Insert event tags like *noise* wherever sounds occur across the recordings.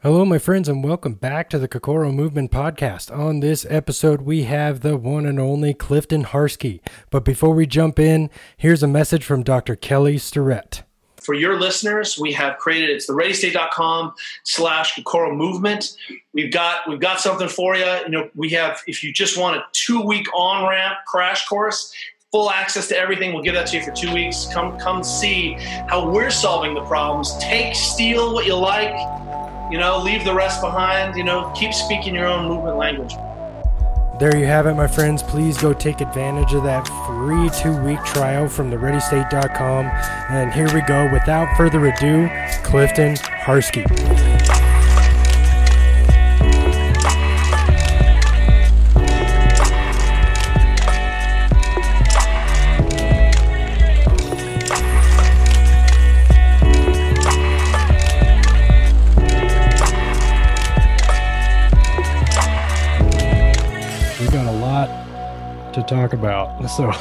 Hello, my friends, and welcome back to the Kokoro Movement Podcast. On this episode, we have the one and only Clifton Harski. But before we jump in, here's a message from Dr. Kelly Starrett. For your listeners, we have created it's the readystate.com slash Kokoro movement. We've got we've got something for you. You know, we have if you just want a two-week on-ramp crash course, full access to everything. We'll give that to you for two weeks. Come come see how we're solving the problems. Take steal what you like you know, leave the rest behind. You know, keep speaking your own movement language. There you have it, my friends. Please go take advantage of that free two week trial from the readystate.com. And here we go. Without further ado, Clifton Harski. Talk about. *laughs* So,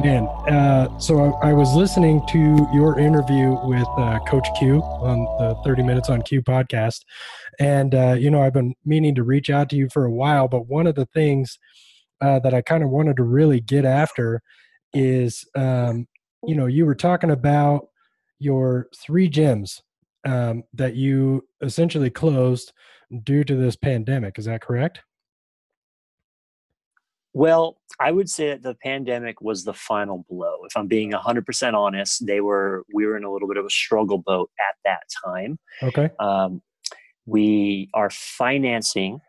man, uh, so I, I, was listening to your interview with uh, Coach Q on the 30 Minutes on Q podcast. And, uh, you know, I've been meaning to reach out to you for a while, but one of the things uh, that I kind of wanted to really get after is, um, you know, you were talking about your three gyms um, that you essentially closed due to this pandemic. Is that correct? Well, I would say that the pandemic was the final blow. If I'm being 100% honest, they were we were in a little bit of a struggle boat at that time. Okay. Um, we are financing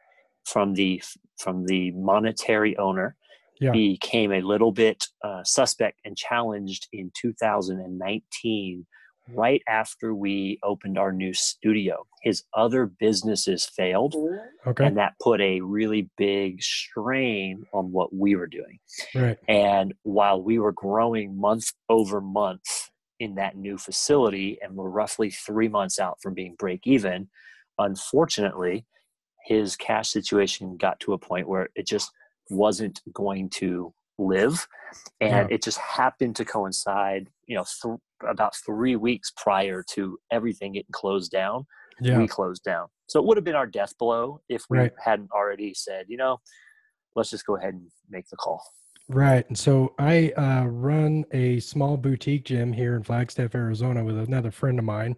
from the from the monetary owner yeah. became a little bit uh, suspect and challenged in 2019 right after we opened our new studio. His other businesses failed. Mm-hmm. Okay. And that put a really big strain on what we were doing. Right. And while we were growing month over month in that new facility and we're roughly three months out from being break even, unfortunately, his cash situation got to a point where it just wasn't going to live and yeah. it just happened to coincide you know th- about three weeks prior to everything getting closed down yeah. we closed down so it would have been our death blow if we right. hadn't already said you know let's just go ahead and make the call right and so i uh, run a small boutique gym here in flagstaff arizona with another friend of mine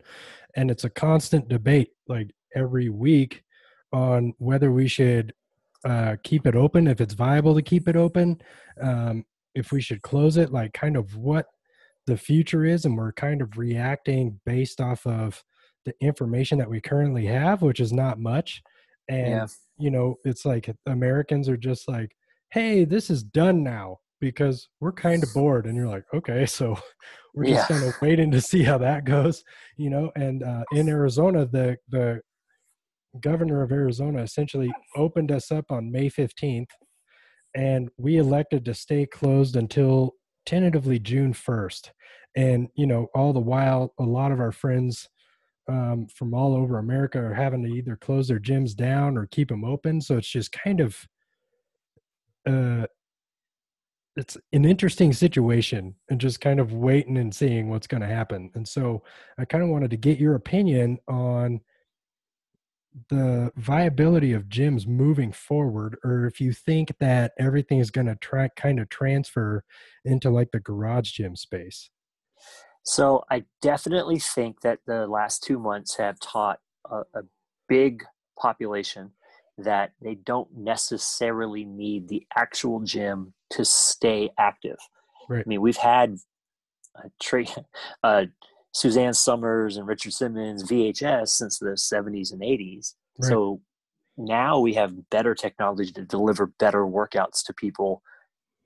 and it's a constant debate like every week on whether we should uh, keep it open if it's viable to keep it open um, if we should close it like kind of what the future is and we're kind of reacting based off of the information that we currently have which is not much and yeah. you know it's like americans are just like hey this is done now because we're kind of bored and you're like okay *laughs* so we're just yeah. kind of waiting to see how that goes you know and uh, in arizona the the governor of Arizona essentially opened us up on May 15th, and we elected to stay closed until tentatively June 1st. And, you know, all the while, a lot of our friends um, from all over America are having to either close their gyms down or keep them open. So it's just kind of, uh, it's an interesting situation and just kind of waiting and seeing what's going to happen. And so I kind of wanted to get your opinion on the viability of gyms moving forward or if you think that everything is going to try kind of transfer into like the garage gym space so i definitely think that the last two months have taught a, a big population that they don't necessarily need the actual gym to stay active right. i mean we've had a tra- *laughs* uh, Suzanne Somers and Richard Simmons VHS since the 70s and 80s. Right. So now we have better technology to deliver better workouts to people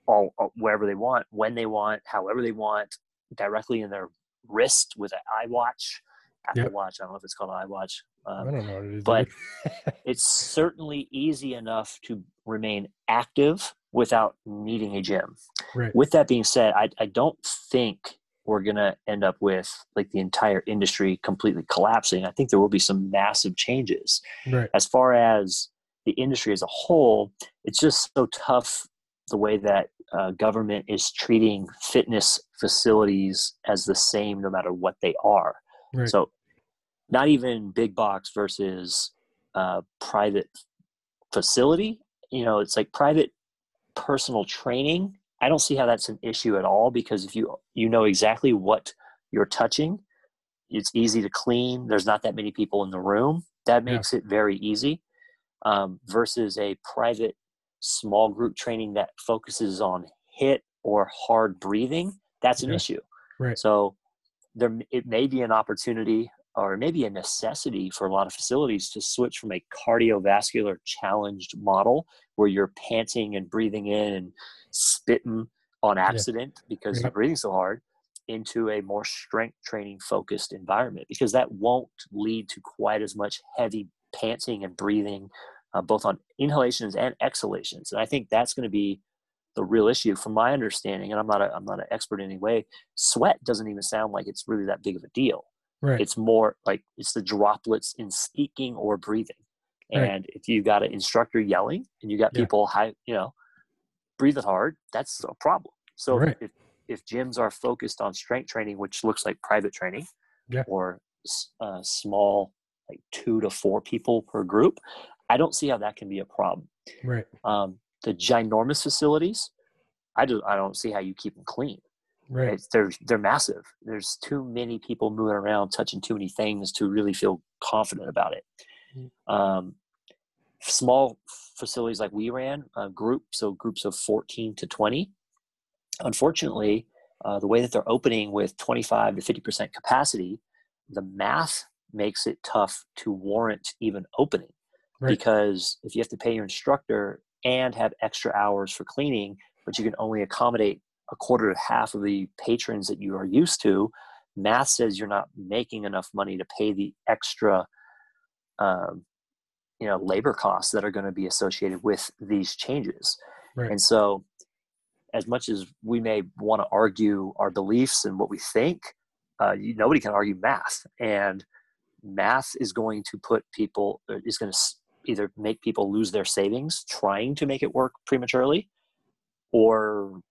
all, all wherever they want, when they want, however they want, directly in their wrist with an iWatch. Apple yep. Watch. I don't know if it's called an iWatch. Um, I don't know it is. But *laughs* it's certainly easy enough to remain active without needing a gym. Right. With that being said, I, I don't think we're going to end up with like the entire industry completely collapsing. I think there will be some massive changes. Right. As far as the industry as a whole, it's just so tough the way that uh, government is treating fitness facilities as the same no matter what they are. Right. So not even big box versus uh, private facility. You know, it's like private personal training. I don't see how that's an issue at all because if you you know exactly what you're touching, it's easy to clean. There's not that many people in the room. That makes yeah. it very easy. Um, versus a private small group training that focuses on HIIT or hard breathing. That's an yeah. issue. Right. So there it may be an opportunity or maybe a necessity for a lot of facilities to switch from a cardiovascular challenged model where you're panting and breathing in and spitting on accident yeah. because yeah. you're breathing so hard into a more strength training focused environment because that won't lead to quite as much heavy panting and breathing uh, both on inhalations and exhalations and i think that's going to be the real issue from my understanding and i'm not a, i'm not an expert in any way sweat doesn't even sound like it's really that big of a deal right. it's more like it's the droplets in speaking or breathing and right. if you got an instructor yelling and you got yeah. people high you know breathing hard that's a problem so right. if, if gyms are focused on strength training which looks like private training yeah. or uh, small like two to four people per group i don't see how that can be a problem right um, the ginormous facilities, I do I don't see how you keep them clean. Right. they're they're massive. There's too many people moving around, touching too many things to really feel confident about it. Mm-hmm. Um, small facilities like we ran, uh, group so groups of 14 to 20. Unfortunately, uh, the way that they're opening with 25 to 50 percent capacity, the math makes it tough to warrant even opening. Right. Because if you have to pay your instructor and have extra hours for cleaning, but you can only accommodate a quarter to half of the patrons that you are used to, math says you're not making enough money to pay the extra um, you know labor costs that are going to be associated with these changes right. and so as much as we may want to argue our beliefs and what we think uh, you, nobody can argue math and math is going to put people uh, is going to either make people lose their savings trying to make it work prematurely or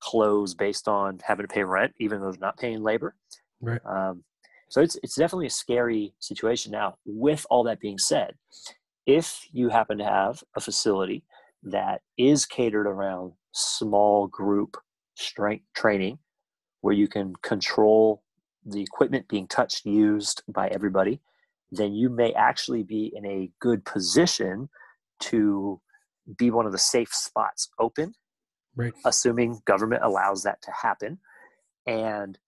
close based on having to pay rent even though they're not paying labor. Right. Um, so it's it's definitely a scary situation. Now with all that being said if you happen to have a facility that is catered around small group strength training where you can control the equipment being touched used by everybody then you may actually be in a good position to be one of the safe spots open, right. assuming government allows that to happen. And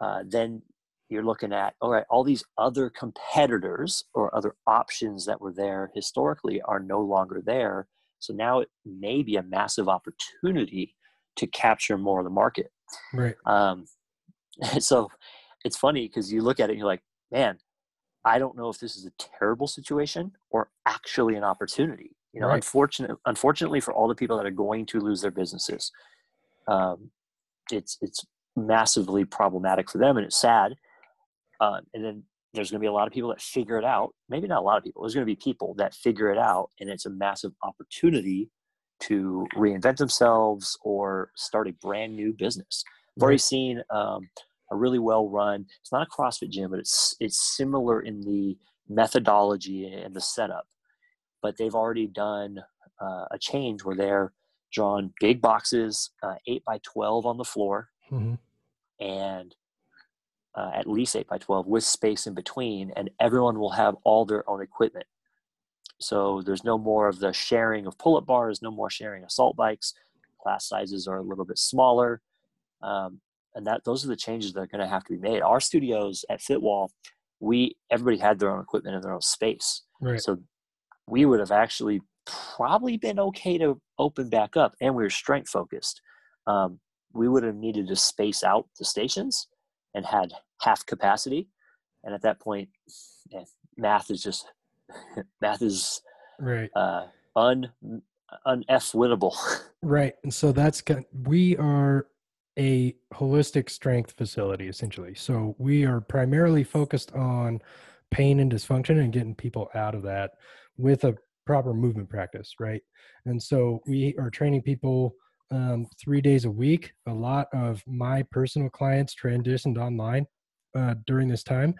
uh, then you're looking at all right, all these other competitors or other options that were there historically are no longer there. So now it may be a massive opportunity to capture more of the market. Right. Um, *laughs* so it's funny because you look at it and you're like, man, I don't know if this is a terrible situation or actually an opportunity. You know, right. unfortunately, unfortunately for all the people that are going to lose their businesses, um, it's it's massively problematic for them, and it's sad. Uh, and then there's going to be a lot of people that figure it out. Maybe not a lot of people. There's going to be people that figure it out, and it's a massive opportunity to reinvent themselves or start a brand new business. I've already seen um, a really well run. It's not a CrossFit gym, but it's it's similar in the methodology and the setup. But they've already done uh, a change where they're drawn big boxes, uh, eight by twelve on the floor, mm-hmm. and uh, at least eight by twelve with space in between, and everyone will have all their own equipment. So there's no more of the sharing of pull-up bars, no more sharing of salt bikes. Class sizes are a little bit smaller. Um, and that those are the changes that are going to have to be made. Our studios at Fitwall, we everybody had their own equipment in their own space, right. so we would have actually probably been okay to open back up, and we were strength focused. Um, we would have needed to space out the stations and had half capacity, and at that point, math is just *laughs* math is right uh, un un f winnable. *laughs* Right, and so that's we are a holistic strength facility essentially. So we are primarily focused on pain and dysfunction and getting people out of that with a proper movement practice, right? And so we are training people um, three days a week. A lot of my personal clients transitioned online uh, during this time.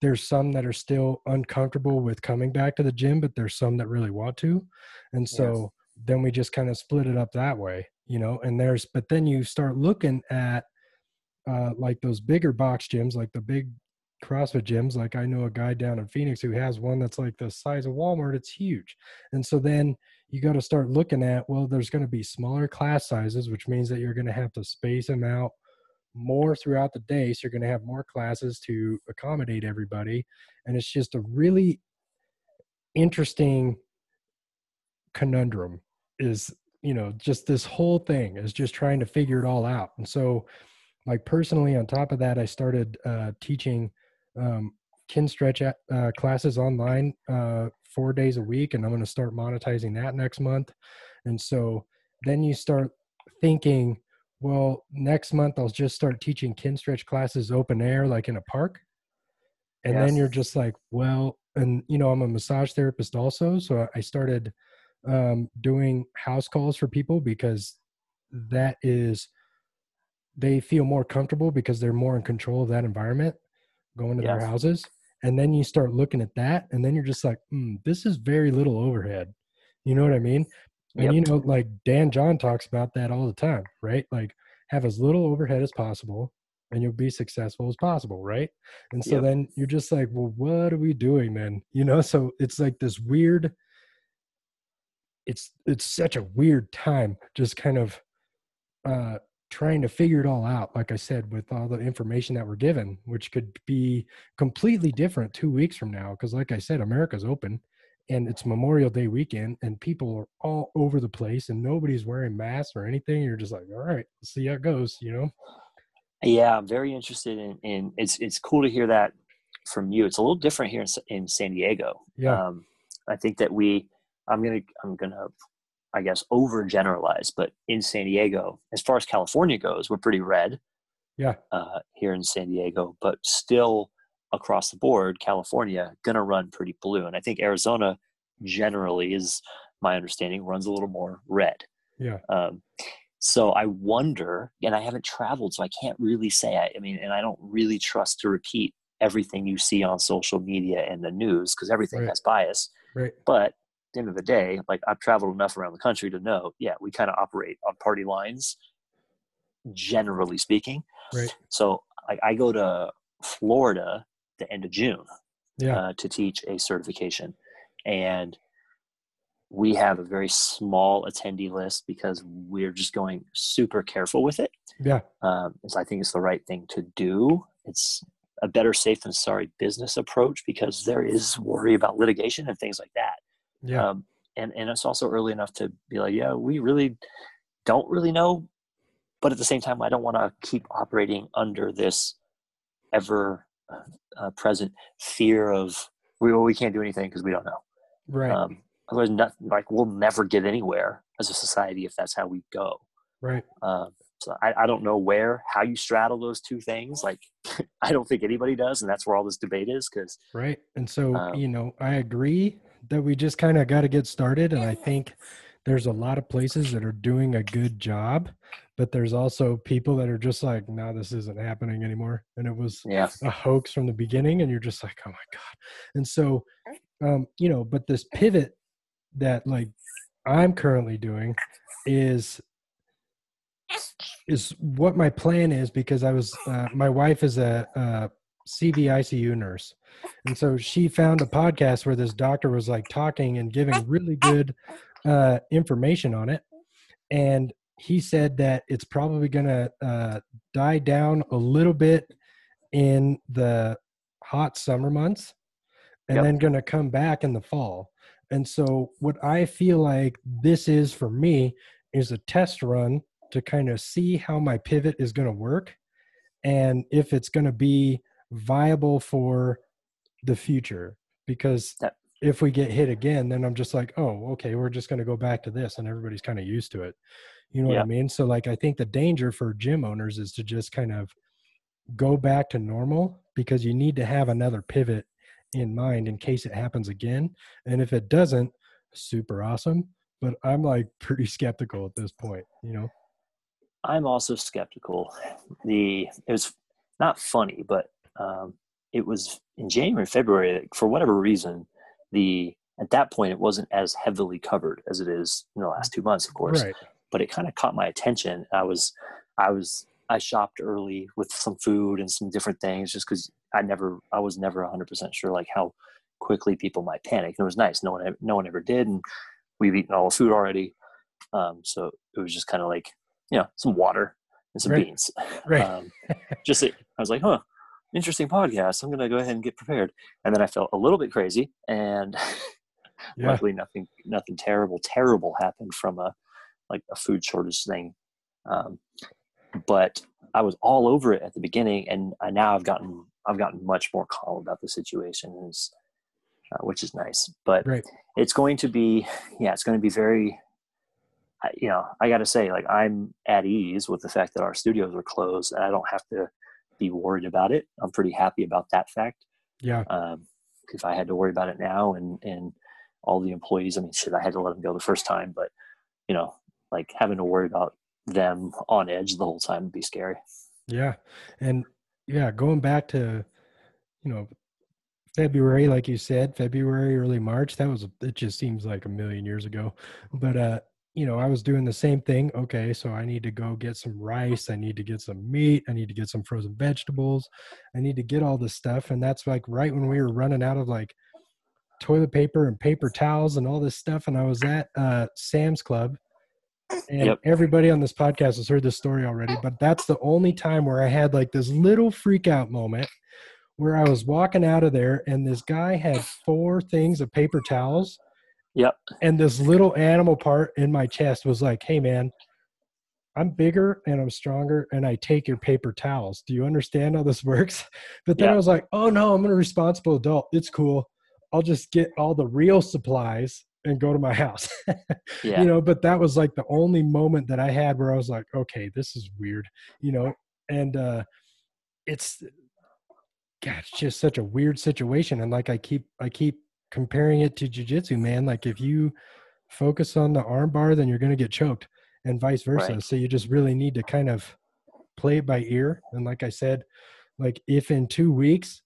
there's some that are still uncomfortable with coming back to the gym, but there's some that really want to. And so yes. then we just kind of split it up that way, you know, and there's, but then you start looking at uh, like those bigger box gyms, like the big CrossFit gyms. Like I know a guy down in Phoenix who has one that's like the size of Walmart. It's huge. And so then you got to start looking at, well, there's going to be smaller class sizes, which means that you're going to have to space them out more throughout the day. So you're going to have more classes to accommodate everybody. And it's just a really interesting conundrum is, you know, just this whole thing is just trying to figure it all out. And so, like, personally, on top of that, I started uh, teaching um, Kinstretch uh, classes online uh, four days a week, and I'm going to start monetizing that next month. And so then you start thinking, well, next month I'll just start teaching Kinstretch classes open air, like in a park. And yes. then you're just like, well, and you know, I'm a massage therapist also. So I started um, doing house calls for people because that is, they feel more comfortable because they're more in control of that environment going to yes. their houses. And then you start looking at that, and then you're just like, mm, this is very little overhead. You know what I mean? And yep. you know, like Dan John talks about that all the time, right? Like have as little overhead as possible and you'll be successful as possible, right? And so yep. then you're just like, well, what are we doing then? You know, so it's like this weird it's it's such a weird time just kind of uh trying to figure it all out like i said with all the information that we're given which could be completely different 2 weeks from now because like i said america's open and it's Memorial Day weekend, and people are all over the place, and nobody's wearing masks or anything. You're just like, all right, let's see how it goes, you know? Yeah, I'm very interested in. in it's it's cool to hear that from you. It's a little different here in, in San Diego. Yeah, um, I think that we. I'm gonna. I'm gonna. I guess overgeneralize, but in San Diego, as far as California goes, we're pretty red. Yeah. Uh, here in San Diego, but still across the board, California going to run pretty blue, and I think Arizona generally is my understanding runs a little more red. Yeah. Um, so I wonder, and I haven't traveled, so I can't really say. I, I mean, and I don't really trust to repeat everything you see on social media and the news because everything right. has bias. Right. But the end of the day, like I've traveled enough around the country to know, yeah, we kind of operate on party lines, generally speaking. Right. So like I go to Florida the end of June yeah. uh, to teach a certification. And we have a very small attendee list because we're just going super careful with it. Yeah. Um, so I think it's the right thing to do. It's a better safe than sorry business approach because there is worry about litigation and things like that. Yeah. Um, and, and it's also early enough to be like, yeah, we really don't really know. But at the same time, I don't want to keep operating under this ever uh, present fear of we well, we can't do anything because we don't know. Right. Um, otherwise, not, like we'll never get anywhere as a society if that's how we go. Right. Um, so I, I don't know where how you straddle those two things. Like *laughs* I don't think anybody does, and that's where all this debate is. Because right. And so um, you know, I agree that we just kind of got to get started, and I think there's a lot of places that are doing a good job but there's also people that are just like no this isn't happening anymore and it was yeah. a hoax from the beginning and you're just like oh my god. And so um you know but this pivot that like i'm currently doing is is what my plan is because i was uh, my wife is a, a CVICU nurse. And so she found a podcast where this doctor was like talking and giving really good uh, information on it. And he said that it's probably going to uh, die down a little bit in the hot summer months and yep. then going to come back in the fall. And so, what I feel like this is for me is a test run to kind of see how my pivot is going to work and if it's going to be viable for the future. Because yep. if we get hit again, then I'm just like, oh, okay, we're just going to go back to this, and everybody's kind of used to it. You know yeah. what I mean? So like I think the danger for gym owners is to just kind of go back to normal because you need to have another pivot in mind in case it happens again. And if it doesn't, super awesome. But I'm like *laughs* pretty skeptical at this point, you know? I'm also skeptical. The it was not funny, but um, it was in January, February, for whatever reason, the at that point it wasn't as heavily covered as it is in the last two months, of course. Right. But it kind of caught my attention. I was, I was, I shopped early with some food and some different things, just because I never, I was never 100 percent sure like how quickly people might panic. And it was nice. No one, no one ever did, and we've eaten all the food already. Um, so it was just kind of like, you know, some water and some Right. beans. Right. *laughs* Um, just, I was like, huh, interesting podcast. I'm going to go ahead and get prepared. And then I felt a little bit crazy and *laughs* yeah. luckily nothing, nothing terrible, terrible happened from a, like a food shortage thing. Um, but I was all over it at the beginning and I now I've gotten, I've gotten much more calm about the situation, uh, which is nice. But Right. it's going to be, yeah, it's going to be very, you know, I got to say, like, I'm at ease with the fact that our studios are closed and I don't have to be worried about it. I'm pretty happy about that fact. Yeah. Um, if I had to worry about it now and, and all the employees, I mean, shit, I had to let them go the first time, but, you know, like having to worry about them on edge the whole time would be scary. Yeah. And yeah, going back to, you know, February, like you said, February, early March, that was, it just seems like a million years ago. But, uh, you know, I was doing the same thing. Okay, so I need to go get some rice. I need to get some meat. I need to get some frozen vegetables. I need to get all this stuff. And that's like right when we were running out of like toilet paper and paper towels and all this stuff. And I was at uh, Sam's Club. And Yep. everybody on this podcast has heard this story already, but that's the only time where I had like this little freak out moment where I was walking out of there and this guy had four things of paper towels. Yep. And this little animal part in my chest was like, hey, man, I'm bigger and I'm stronger and I take your paper towels. Do you understand how this *laughs* works? But then Yeah. I was like, oh no, I'm a responsible adult. It's cool. I'll just get all the real supplies and go to my *laughs* house. Yeah. you know but that was like the only moment that i had where i was like okay this is weird you know and uh it's god it's just such a weird situation and like i keep i keep comparing it to jiu-jitsu man like if you focus on the arm bar then you're going to get choked and vice versa. Right. so you just really need to kind of play it by ear. And like i said like if in two weeks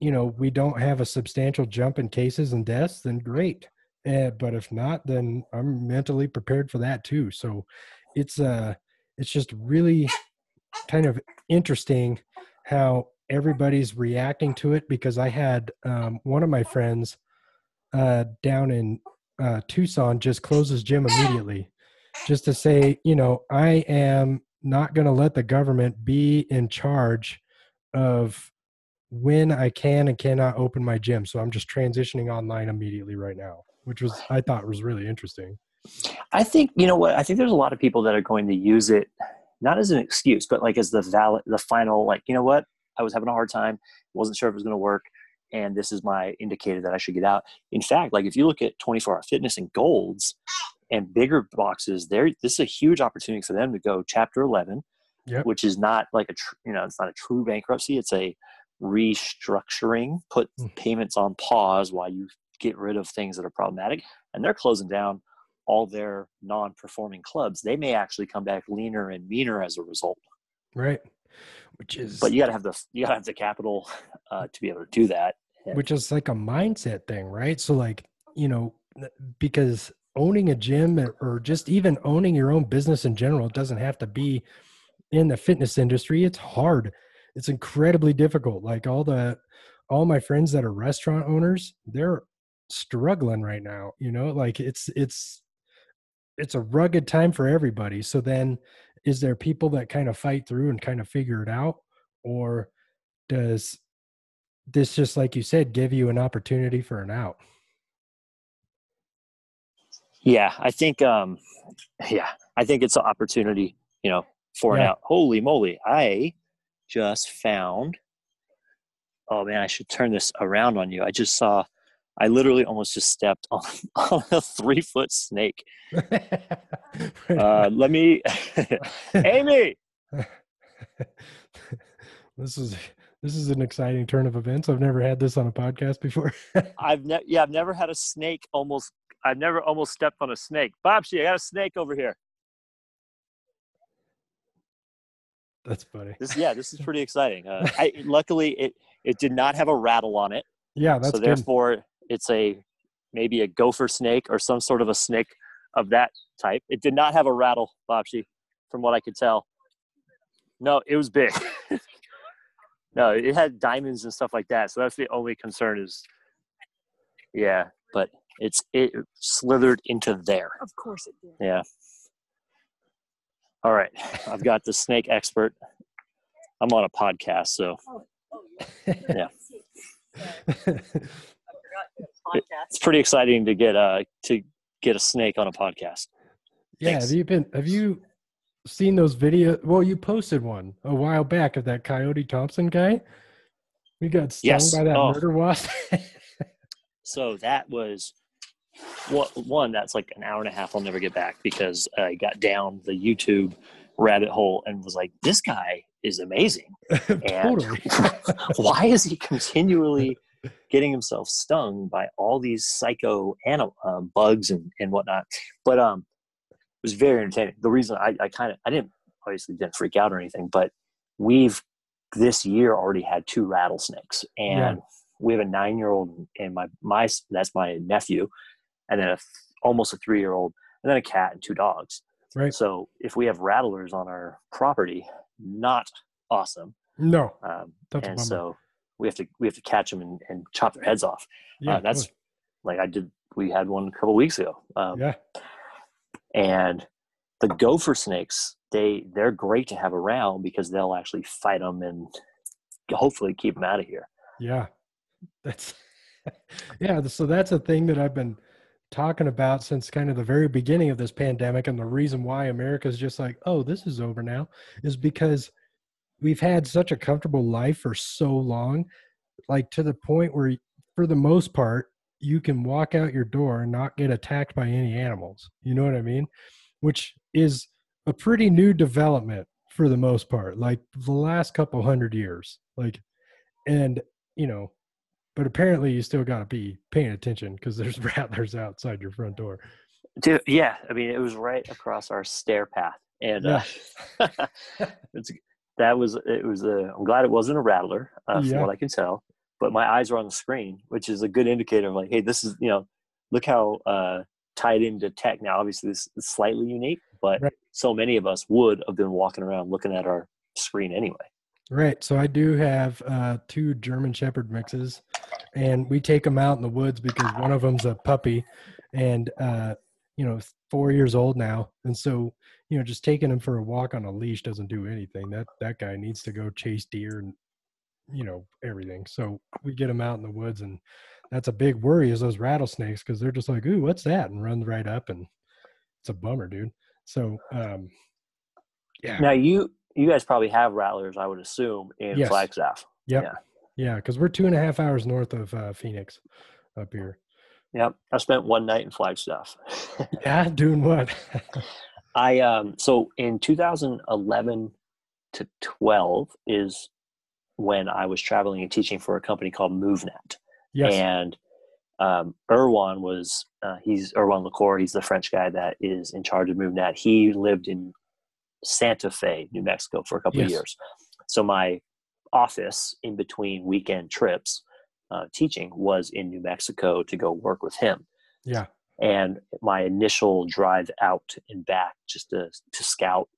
you know we don't have a substantial jump in cases and deaths then great. Uh, but if not then i'm mentally prepared for that too. So it's uh it's just really kind of interesting how everybody's reacting to it because i had um, one of my friends uh, down in uh, tucson just close his gym immediately just to say you know i am not going to let the government be in charge of when i can and cannot open my gym so i'm just transitioning online immediately right now which was i thought was really interesting I think you know what I think. There's a lot of people that are going to use it not as an excuse, but like as the valid, the final. Like you know what, I was having a hard time, wasn't sure if it was going to work, and this is my indicator that I should get out. In fact, like if you look at 24 Hour Fitness and Golds and bigger boxes, there this is a huge opportunity for them to go Chapter 11, Yep. which is not like a tr- you know it's not a true bankruptcy. It's a restructuring, put Mm. payments on pause while you get rid of things that are problematic, and they're closing down all their non-performing clubs they may actually come back leaner and meaner as a result right which is but you got to have the you got to have the capital uh, to be able to do that. And- which is like a mindset thing right? So like you know because owning a gym or- or just even owning your own business in general it doesn't have to be in the fitness industry. It's hard. It's incredibly difficult. Like all the all my friends that are restaurant owners they're struggling right now you know? Like it's it's it's a rugged time for everybody. So then is there people that kind of fight through and kind of figure it out? Or does this just like you said give you an opportunity for an out? Yeah i think um yeah i think it's an opportunity you know for an out. Holy moly i just found oh man i should turn this around on you. I just saw i literally almost just stepped on, *laughs* on a three foot snake *laughs* uh let me *laughs* amy this is this is an exciting turn of events i've never had this on a podcast before I've never, yeah, I've never had a snake almost. I've never almost stepped on a snake. Bobsy, I got a snake over here. That's funny. This, yeah, this is pretty exciting. Uh, I, luckily, it it did not have a rattle on it, Yeah, that's so good. Therefore it's a maybe a gopher snake or some sort of a snake of that type. It did not have a rattle, Bobsy, from what I could tell. No, it was big. *laughs* no, it had diamonds and stuff like that. So that's the only concern is, yeah, but it's it slithered into there. Of course it did. Yeah. All right, I've got the snake expert. I'm on a podcast, so oh, oh, Yeah. *laughs* it's pretty exciting to get uh to get a snake on a podcast. yeah, Thanks. have you been? Have you seen those videos? Well, you posted one a while back of that Coyote Thompson guy. We got stung Yes. by that Oh. murder wasp. *laughs* So that was what one that's like an hour and a half I'll never get back because I got down the YouTube rabbit hole and was like, this guy is amazing. *laughs* totally. *laughs* Why is he continually getting himself stung by all these psycho animal uh, bugs and, and whatnot? But um, it was very entertaining. The reason I, I kind of I didn't obviously didn't freak out or anything, but we've this year already had two rattlesnakes and we have a nine year old and my my that's my nephew and then a almost a three year old and then a cat and two dogs Right. so if we have rattlers on our property not awesome No, um, That's and so we have to we have to catch them and, and chop their heads off yeah, uh, that's like i did we had one a couple weeks ago um, yeah, and the gopher snakes they they're great to have around because they'll actually fight them and hopefully keep them out of here yeah. That's *laughs* yeah. So that's a thing that I've been talking about since kind of the very beginning of this pandemic, and the reason why America's just like, oh, this is over now, is because we've had such a comfortable life for so long, like to the point where, for the most part, you can walk out your door and not get attacked by any animals. You know what I mean? Which is a pretty new development for the most part, like the last couple hundred years. Like, and you know, but apparently you still got to be paying attention because there's *laughs* rattlers outside your front door. Dude, yeah, I mean, it was right across our stair path, and uh, *laughs* it's, that was it was a. I'm glad it wasn't a rattler, uh, from Yeah. what I can tell. But my eyes were on the screen, which is a good indicator of like, hey, this is you know, look how uh, tied into tech. Now, obviously, this is slightly unique, but Right. so many of us would have been walking around looking at our screen anyway. Right. So I do have uh, two German Shepherd mixes, and we take them out in the woods because one of them's a puppy, and uh, you know, four years old now, and so you know, just taking him for a walk on a leash doesn't do anything. That that guy needs to go chase deer and you know everything. So we get him out in the woods, and that's a big worry is those rattlesnakes because they're just like, ooh, what's that, and runs right up, and it's a bummer, dude. So um, yeah, Now, you you guys probably have rattlers, I would assume, in Yes. Flagstaff. Yep. Yeah. Yeah, because we're two and a half hours north of uh, Phoenix up here. Yep, I spent one night in Flagstaff. Yeah, doing what? *laughs* I um so in 2011 to 12 is when I was traveling and teaching for a company called MovNat, yes. and um, Erwan was uh, he's Erwan Le Corre. He's the French guy that is in charge of MovNat. He lived in Santa Fe, New Mexico, for a couple Yes. of years. So my office in between weekend trips, uh, teaching, was in New Mexico to go work with him yeah. And my initial drive out and back just to, to scout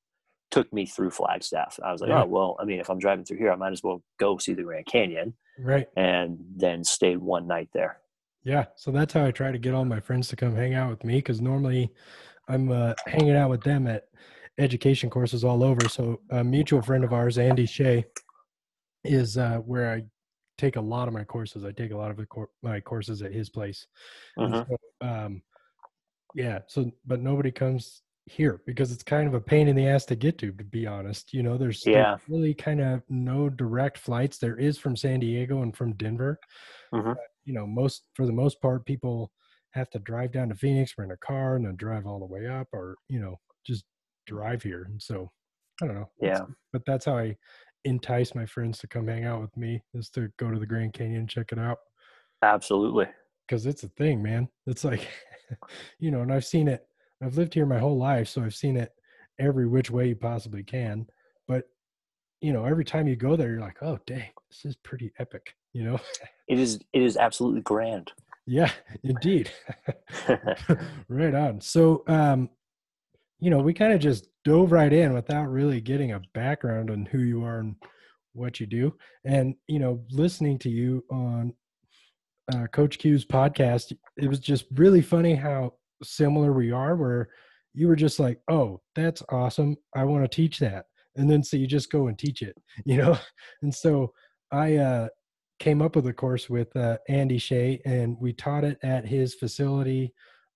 took me through flagstaff i was like Yeah. oh well i mean if i'm driving through here i might as well go see the grand canyon Right. and then stayed one night there Yeah. So that's how I try to get all my friends to come hang out with me because normally I'm uh, hanging out with them at education courses all over. So a mutual friend of ours, Andy Shea, is uh, where I take a lot of my courses. I take a lot of the cour my courses at his place. Mhm. so, um, yeah. So, but nobody comes here because it's kind of a pain in the ass to get to. To be honest, you know, there's, there's Yeah. really kind of no direct flights. There is from San Diego and from Denver. Mhm. But, you know, most for the most part, people have to drive down to Phoenix, rent a car, and then drive all the way up, or you know, just drive here. And so, I don't know. Yeah but that's how I entice my friends to come hang out with me is to go to the Grand Canyon and check it out absolutely because it's a thing, man. It's like, *laughs* *laughs* you know, and I've seen it. I've lived here my whole life, so I've seen it every which way you possibly can. But you know, every time you go there, you're like, oh, dang, this is pretty epic. You know, *laughs* it is. It is absolutely grand. Yeah, indeed. *laughs* right on. So, um, you know, we kind of just dove right in without really getting a background on who you are and what you do. And, you know, listening to you on uh, Coach Q's podcast, it was just really funny how similar we are, where you were just like, oh, that's awesome. I want to teach that. And then so you just go and teach it, *laughs* you know? And so I uh, came up with a course with uh, Andy Shea and we taught it at his facility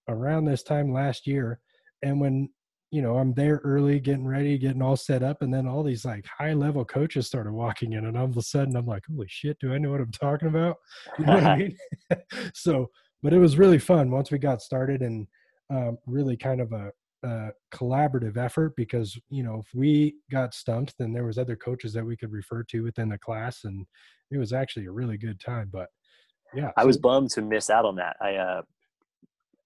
around this time last year. And when you know, I'm there early, getting ready, getting all set up, and then all these like high level coaches started walking in, and all of a sudden I'm like, holy shit, do I know what I'm talking about? *laughs* You know what I mean? *laughs* so, but it was really fun once we got started, and um, really kind of a, a, collaborative effort because you know if we got stumped, then there was other coaches that we could refer to within the class, and it was actually a really good time. But yeah, I was bummed to miss out on that. I uh,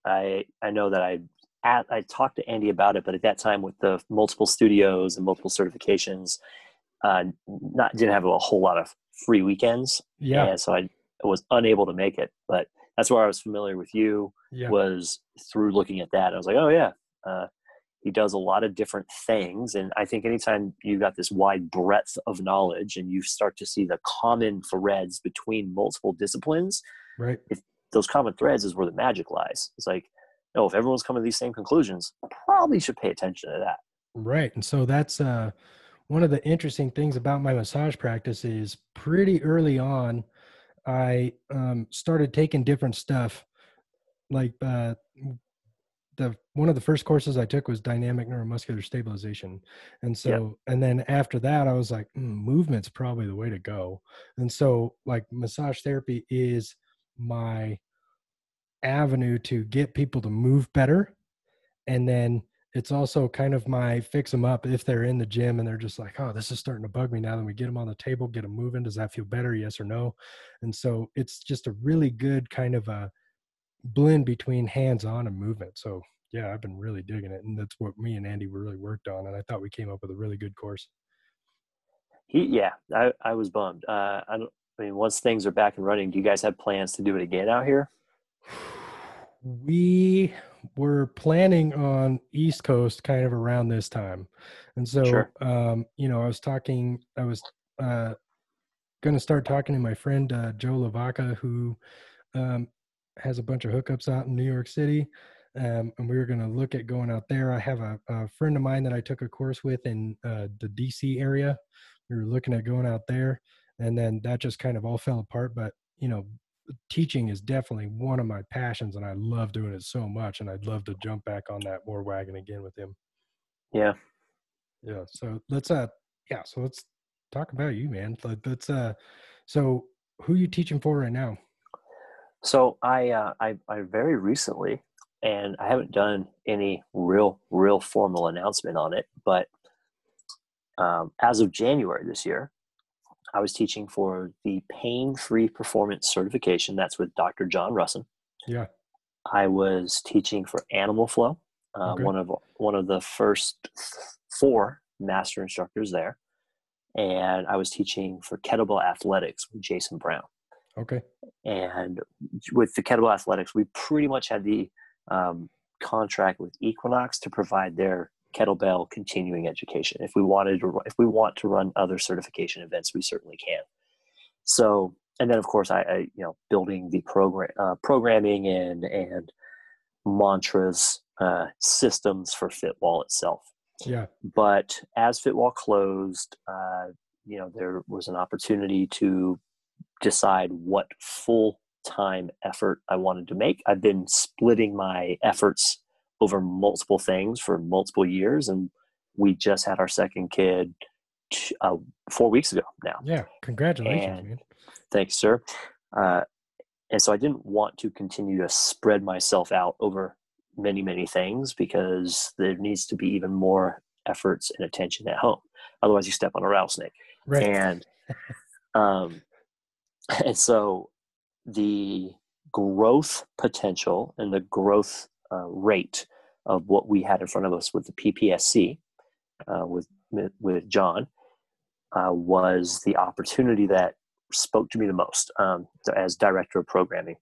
I I know that I at, I talked to Andy about it, but at that time with the multiple studios and multiple certifications, uh, not didn't have a whole lot of free weekends. Yeah. And so I was unable to make it, but that's where I was familiar with you yeah. was through looking at that. I was like, oh yeah, uh, he does a lot of different things. And I think anytime you got this wide breadth of knowledge and you start to see the common threads between multiple disciplines, right? If those common threads is where the magic lies. It's like, no, if everyone's coming to these same conclusions, probably should pay attention to that. Right. And so that's uh, one of the interesting things about my massage practice is pretty early on, I um, started taking different stuff. Like uh, the one of the first courses I took was dynamic neuromuscular stabilization, and so yep. and then after that I was like, mm, movement's probably the way to go. And so like massage therapy is my avenue to get people to move better and then it's also kind of my fix them up if they're in the gym and they're just like oh this is starting to bug me now then we get them on the table get them moving does that feel better yes or no? And so it's just a really good kind of a blend between hands on and movement so yeah i've been really digging it and that's what me and andy were really worked on and i thought we came up with a really good course. He yeah i, I was bummed uh, I, don't, I mean once things are back and running do you guys have plans to do it again out here? *sighs* We were planning on East Coast kind of around this time. And so, sure. um, you know, I was talking, I was uh, going to start talking to my friend uh, Joe Lavaca, who um, has a bunch of hookups out in New York City. Um, and we were going to look at going out there. I have a, a, friend of mine that I took a course with in uh, the DC area. We were looking at going out there, and then that just kind of all fell apart. But you know, teaching is definitely one of my passions and I love doing it so much and I'd love to jump back on that war wagon again with him. Yeah. Yeah. So let's uh yeah, so let's talk about you, man. Let's uh so who you teaching for right now? So I uh I I very recently and I haven't done any real real formal announcement on it, but um, as of January this year, I was teaching for the pain free performance certification. That's with Dr. John Rusin. Yeah. I was teaching for Animal Flow, uh, okay. one of one of the first four master instructors there, and I was teaching for kettlebell athletics with Jason Brown. Okay. And with the kettlebell athletics, we pretty much had the um, contract with Equinox to provide their kettlebell continuing education. If we wanted to, if we want to run other certification events, we certainly can. So, and then of course, I, I you know, building the program, uh, programming and and mantras, uh, systems for Fitwall itself. Yeah. But as Fitwall closed, uh, you know, there was an opportunity to decide what full time effort I wanted to make. I've been splitting my efforts over multiple things for multiple years and we just had our second kid uh, four weeks ago now yeah congratulations man. thanks sir uh, and so i didn't want to continue to spread myself out over many many things because there needs to be even more efforts and attention at home otherwise you step on a rattlesnake right. and *laughs* um and so the growth potential and the growth uh, rate of what we had in front of us with the PPSC uh, with with John uh, was the opportunity that spoke to me the most um, as director of programming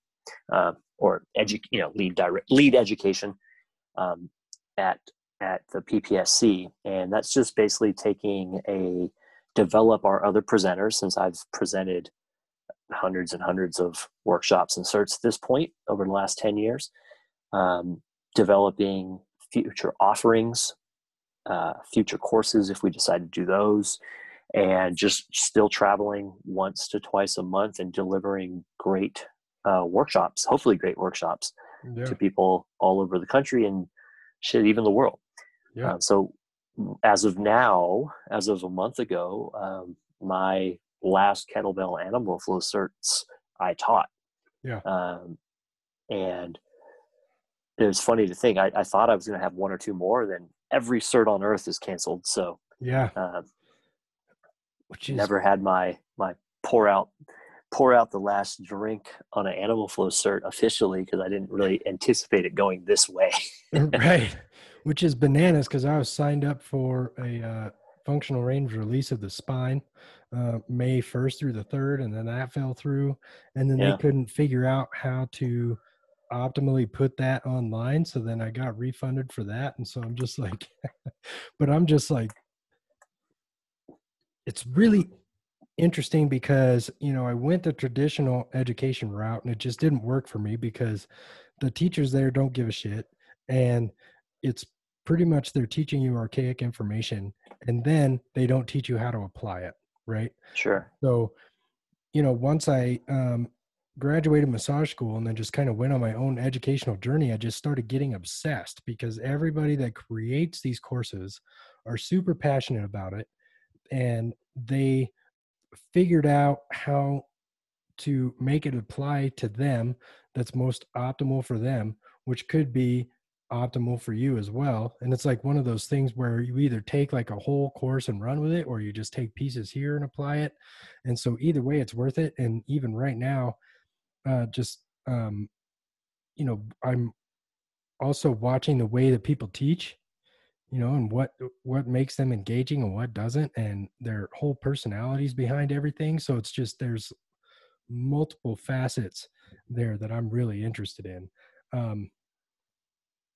uh, or edu- you know lead direct lead education um, at at the PPSC, and that's just basically taking a develop our other presenters since I've presented hundreds and hundreds of workshops and certs at this point over the last 10 years um, developing future offerings uh, future courses if we decide to do those and just still traveling once to twice a month and delivering great uh, workshops hopefully great workshops yeah. to people all over the country and shit even the world yeah. Uh, so as of now, as of a month ago, um, my last kettlebell animal flow certs I taught. Yeah. Um, and it was funny to think I, I thought I was going to have one or two more. Then every cert on earth is canceled. So yeah, um, which is... never had my my pour out pour out the last drink on an animal flow cert officially because I didn't really anticipate it going this way. *laughs* right *laughs* which is bananas because I was signed up for a uh, functional range release of the spine uh, May 1st through the 3rd, and then that fell through. And then yeah. they couldn't figure out how to optimally put that online. So then I got refunded for that. And so I'm just like, *laughs* but I'm just like, it's really interesting because, you know, I went the traditional education route and it just didn't work for me because the teachers there don't give a shit. And it's pretty much they're teaching you archaic information and then they don't teach you how to apply it right sure so you know once i um, graduated massage school and then just kind of went on my own educational journey i just started getting obsessed because everybody that creates these courses are super passionate about it and they figured out how to make it apply to them that's most optimal for them which could be optimal for you as well. And it's like one of those things where you either take like a whole course and run with it, or you just take pieces here and apply it. And so either way, it's worth it. And even right now, uh, just um, you know, I'm also watching the way that people teach, you know, and what what makes them engaging and what doesn't, and their whole personalities behind everything. So it's just there's multiple facets there that I'm really interested in. Um,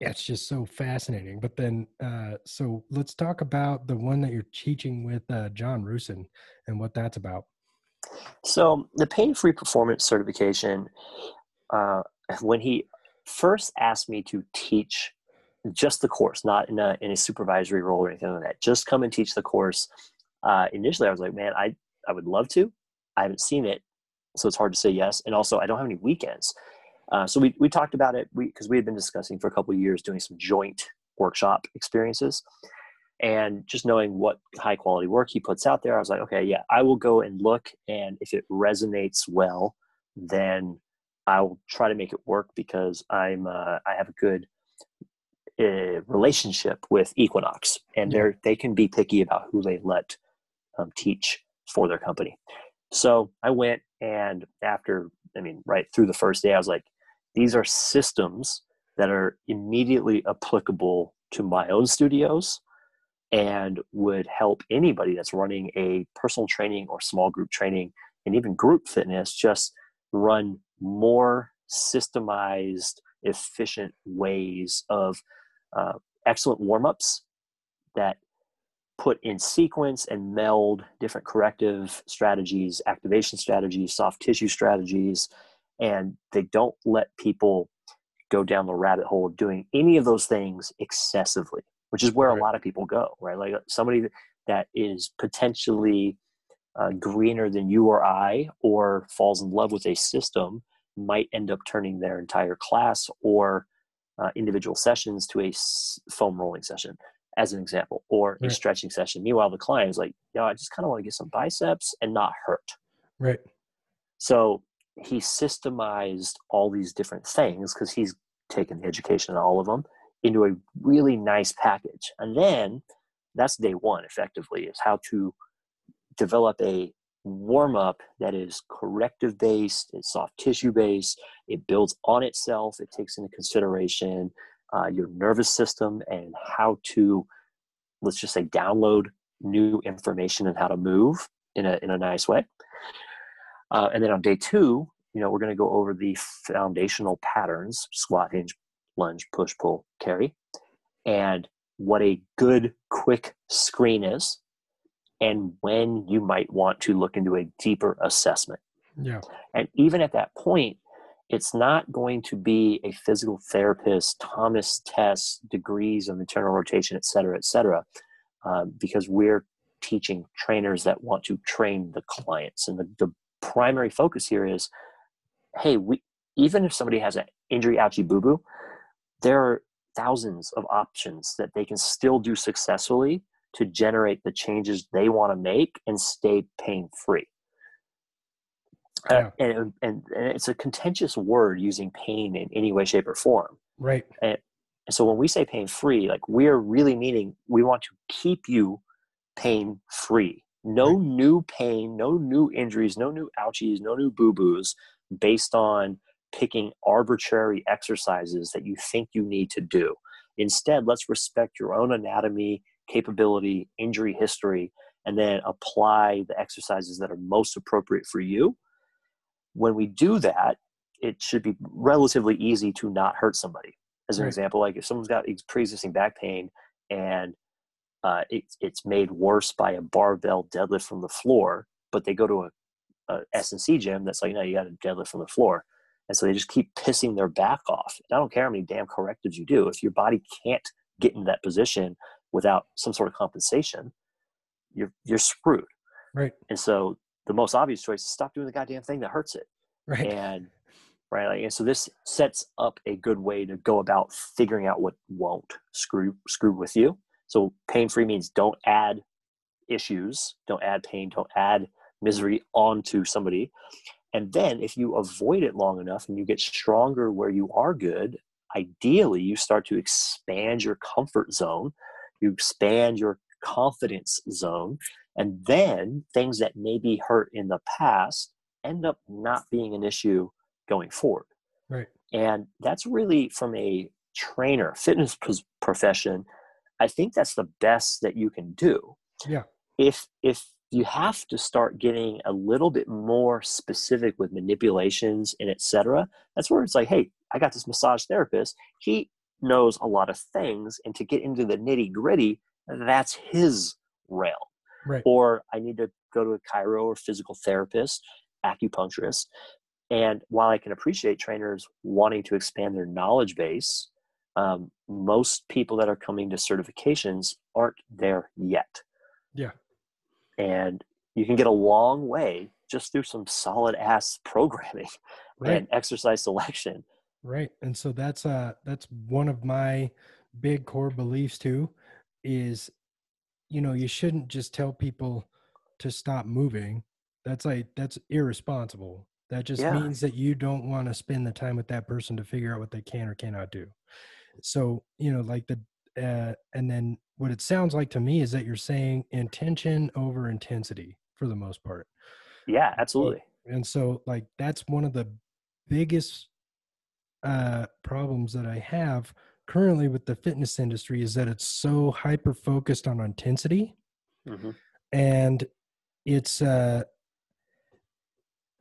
it's just so fascinating. But then, uh, so let's talk about the one that you're teaching with uh, John Rusin and what that's about. So the pain-free performance certification, uh, when he first asked me to teach just the course, not in a in a supervisory role or anything like that, just come and teach the course. Uh, initially, I was like, man, I I would love to. I haven't seen it, so it's hard to say yes. And also, I don't have any weekends. Uh, so we, we talked about it because we, we, had been discussing for a couple years doing some joint workshop experiences and just knowing what high quality work he puts out there i was like okay yeah i will go and look and if it resonates well then i will try to make it work because i'm uh, i have a good uh, relationship with equinox and they're they can be picky about who they let um, teach for their company. So i went and after i mean right through the first day i was like these are systems that are immediately applicable to my own studios and would help anybody that's running a personal training or small group training and even group fitness just run more systemized, efficient ways of uh, excellent warm ups that put in sequence and meld different corrective strategies, activation strategies, soft tissue strategies, and they don't let people go down the rabbit hole doing any of those things excessively which is where right. a lot of people go right? Like somebody that is potentially uh, greener than you or i or falls in love with a system might end up turning their entire class or uh, individual sessions to a s- foam rolling session as an example or right. a stretching session. Meanwhile the client is like know i just kind of want to get some biceps and not hurt. Right. So he systemized all these different things because he's taken the education on all of them into a really nice package. And then that's day one, effectively, is how to develop a warm up that is corrective based, it's soft tissue based, it builds on itself, it takes into consideration uh, your nervous system and how to, let's just say, download new information and how to move in a in a nice way. Uh, and then on day two, you know, we're going to go over the foundational patterns: squat, hinge, lunge, push, pull, carry, and what a good quick screen is, and when you might want to look into a deeper assessment. Yeah. And even at that point, it's not going to be a physical therapist, Thomas test, degrees of internal rotation, et cetera, et cetera, uh, because we're teaching trainers that want to train the clients. And the, the primary focus here is hey, we, even if somebody has an injury, ouchie, boo boo, there are thousands of options that they can still do successfully to generate the changes they want to make and stay pain free. Uh, yeah. Uh, and, and, and, it's a contentious word using pain in any way, shape, or form. Right. And, and so when we say pain free, like we're really meaning we want to keep you pain free. No right. new pain, no new injuries, no new ouchies, no new boo boos based on picking arbitrary exercises that you think you need to do. Instead, let's respect your own anatomy, capability, injury history, and then apply the exercises that are most appropriate for you when we do that, it should be relatively easy to not hurt somebody. As an right. example, like if someone's got pre-existing back pain and uh, it's it's made worse by a barbell deadlift from the floor, but they go to a, a S and C gym that's like, no, you got to deadlift from the floor, and so they just keep pissing their back off. And I don't care how many damn correctives you do, if your body can't get in that position without some sort of compensation, you're you're screwed. Right. And so the most obvious choice is stop doing the goddamn thing that hurts it. Right. And right, like, and so this sets up a good way to go about figuring out what won't screw screw with you. So pain free means don't add issues, don't add pain, don't add misery onto somebody. And then if you avoid it long enough and you get stronger where you are good, ideally you start to expand your comfort zone, you expand your confidence zone, and then things that maybe hurt in the past end up not being an issue going forward. Right. And that's really from a trainer, fitness profession, I think that's the best that you can do. Yeah. If if you have to start getting a little bit more specific with manipulations and etc. That's where it's like, hey, I got this massage therapist. He knows a lot of things, and to get into the nitty gritty, that's his realm right. or I need to go to a chiro or physical therapist, acupuncturist. And while I can appreciate trainers wanting to expand their knowledge base, um, most people that are coming to certifications aren't there yet. Yeah. And you can get a long way just through some solid ass *laughs* programming right. and exercise selection. Right. And so that's uh that's one of my big core beliefs too is you know you shouldn't just tell people to stop moving that's like that's irresponsible that just yeah. means that you don't want to spend the time with that person to figure out what they can or cannot do so you know like the uh, and then what it sounds like to me is that you're saying intention over intensity for the most part. Yeah absolutely. And so like that's one of the biggest uh problems that i have currently with the fitness industry is that it's so hyper focused on intensity mm-hmm. and it's uh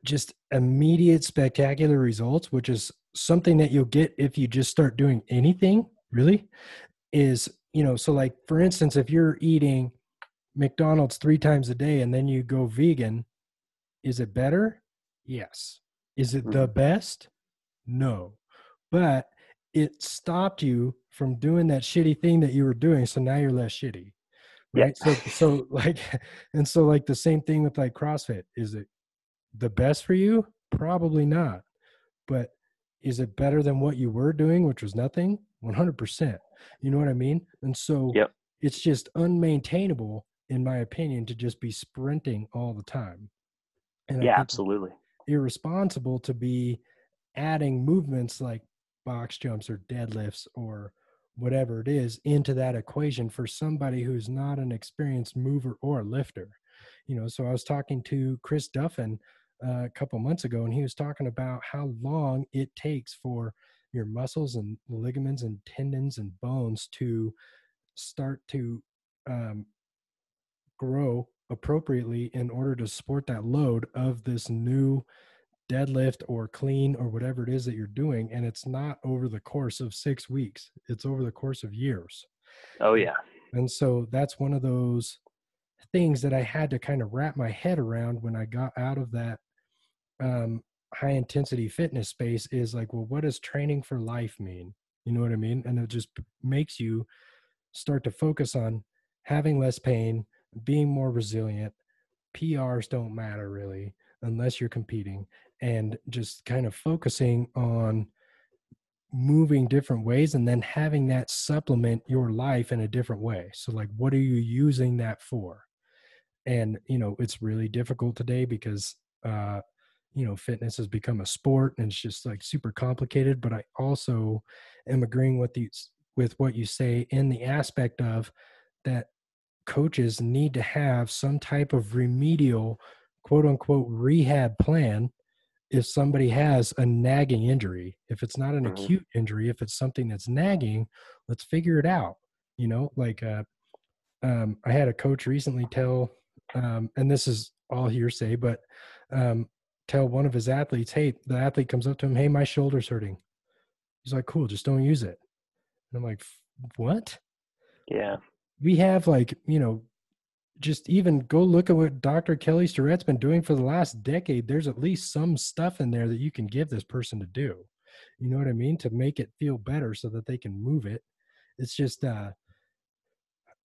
just immediate spectacular results which is something that you'll get if you just start doing anything really is you know so like for instance if you're eating mcdonald's three times a day and then you go vegan is it better? Yes. Is it mm-hmm. the best? No. But it stopped you from doing that shitty thing that you were doing so now you're less shitty right? Yeah. so so *laughs* like and so like the same thing with like crossfit. Is it the best for you? Probably not. But is it better than what you were doing which was nothing? 100% you know what i mean? And so yep. it's just unmaintainable in my opinion to just be sprinting all the time. And yeah absolutely. irresponsible to be adding movements like box jumps or deadlifts or whatever it is into that equation for somebody who's not an experienced mover or lifter. You know so i was talking to chris duffin uh, a couple months ago and he was talking about how long it takes for your muscles and ligaments and tendons and bones to start to um, grow appropriately in order to support that load of this new deadlift or clean or whatever it is that you're doing and it's not over the course of 6 weeks it's over the course of years. Oh yeah. and so that's one of those things that I had to kind of wrap my head around when I got out of that um, high intensity fitness space is like, well, what does training for life mean? You know what I mean? And it just makes you start to focus on having less pain, being more resilient. PRs don't matter really unless you're competing, and just kind of focusing on moving different ways and then having that supplement your life in a different way. So, like, what are you using that for? And, you know, it's really difficult today because, uh, you know, fitness has become a sport and it's just like super complicated. But I also am agreeing with these with what you say in the aspect of that coaches need to have some type of remedial quote unquote rehab plan if somebody has a nagging injury if it's not an mm-hmm. acute injury if it's something that's nagging let's figure it out you know like uh, um, i had a coach recently tell um, and this is all hearsay but um, tell one of his athletes hey the athlete comes up to him hey my shoulder's hurting he's like cool just don't use it and i'm like what yeah we have like you know just even go look at what Dr. Kelly Starrett's been doing for the last decade. There's at least some stuff in there that you can give this person to do. You know what I mean? To make it feel better so that they can move it. It's just uh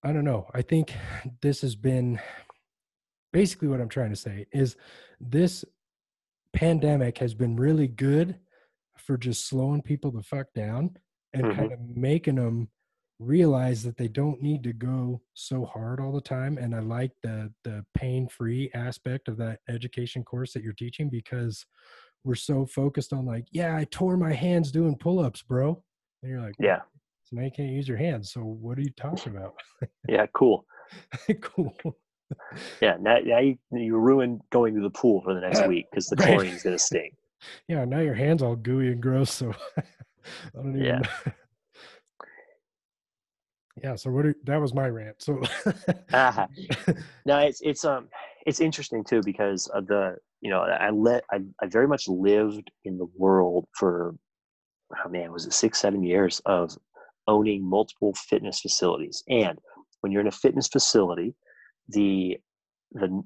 I don't know. I think this has been basically what I'm trying to say is this pandemic has been really good for just slowing people the fuck down and mm-hmm. kind of making them realize that they don't need to go so hard all the time. And i like the the pain free aspect of that education course that you're teaching because we're so focused on like yeah i tore my hands doing pull-ups bro. And you're like yeah. So now you can't use your hands. So what are you talking about? Yeah cool. *laughs* Cool yeah now, now you, you ruined going to the pool for the next *laughs* week because the chlorine is going to sting. *laughs* Yeah now your hands all gooey and gross so *laughs* i don't even yeah. yeah so what are, that was my rant so uh-huh. no it's it's um it's interesting too because of the you know i let I, I very much lived in the world for oh man was it six seven years of owning multiple fitness facilities. And when you're in a fitness facility the the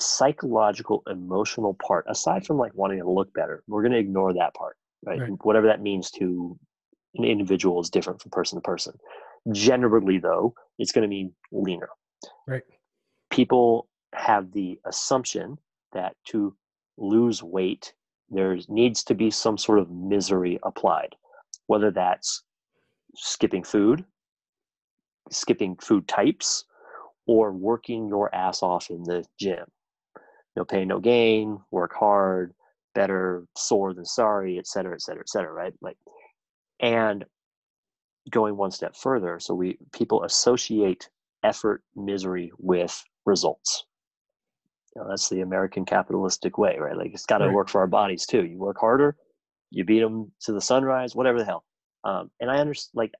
psychological emotional part aside from like wanting to look better we're going to ignore that part right? right whatever that means to an individual is different from person to person Generally, though, it's going to mean leaner. Right. People have the assumption that to lose weight, there needs to be some sort of misery applied, whether that's skipping food, skipping food types, or working your ass off in the gym. No pain, no gain, work hard, better sore than sorry, et cetera, et cetera, et cetera, right? Like, and going one step further so we people associate effort misery with results you know, that's the american capitalistic way right like it's got to right. work for our bodies too you work harder you beat them to the sunrise whatever the hell um, and i understand like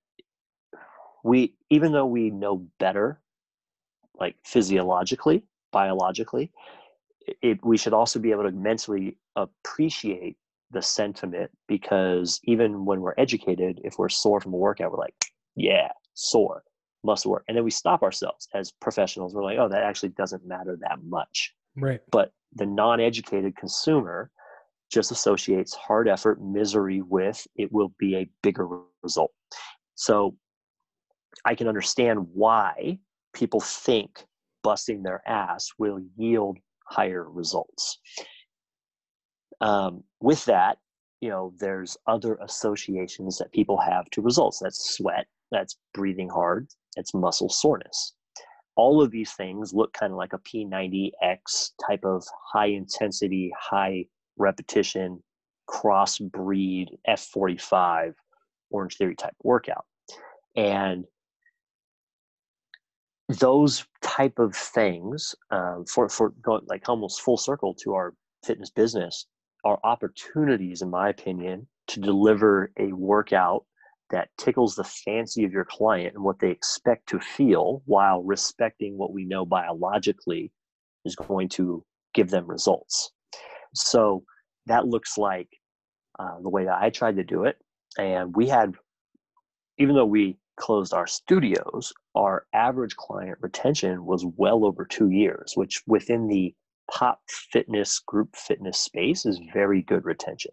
we even though we know better like physiologically biologically it, we should also be able to mentally appreciate the sentiment because even when we're educated, if we're sore from a workout, we're like, yeah, sore, must work. And then we stop ourselves as professionals. We're like, oh, that actually doesn't matter that much. Right. But the non educated consumer just associates hard effort, misery with it will be a bigger result. So I can understand why people think busting their ass will yield higher results. Um, with that, you know, there's other associations that people have to results. That's sweat, that's breathing hard, that's muscle soreness. All of these things look kind of like a P90X type of high intensity, high repetition, cross breed F45 Orange Theory type workout. And those type of things um, for for going like almost full circle to our fitness business are opportunities, in my opinion, to deliver a workout that tickles the fancy of your client and what they expect to feel while respecting what we know biologically is going to give them results. So that looks like uh, the way that I tried to do it. And we had, even though we closed our studios, our average client retention was well over two years, which within the pop fitness group fitness space is very good retention,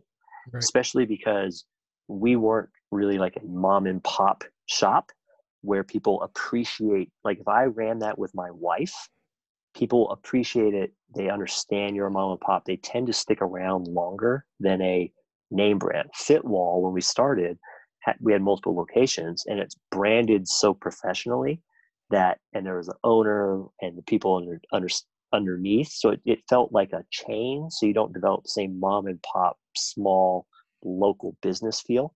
right. especially because we weren't really like a mom and pop shop where people appreciate like if i ran that with my wife people appreciate it they understand you're a mom and pop they tend to stick around longer than a name brand fitwall when we started we had multiple locations and it's branded so professionally that and there was an owner and the people under, under underneath. So it, it felt like a chain so you don't develop the same mom and pop small local business feel.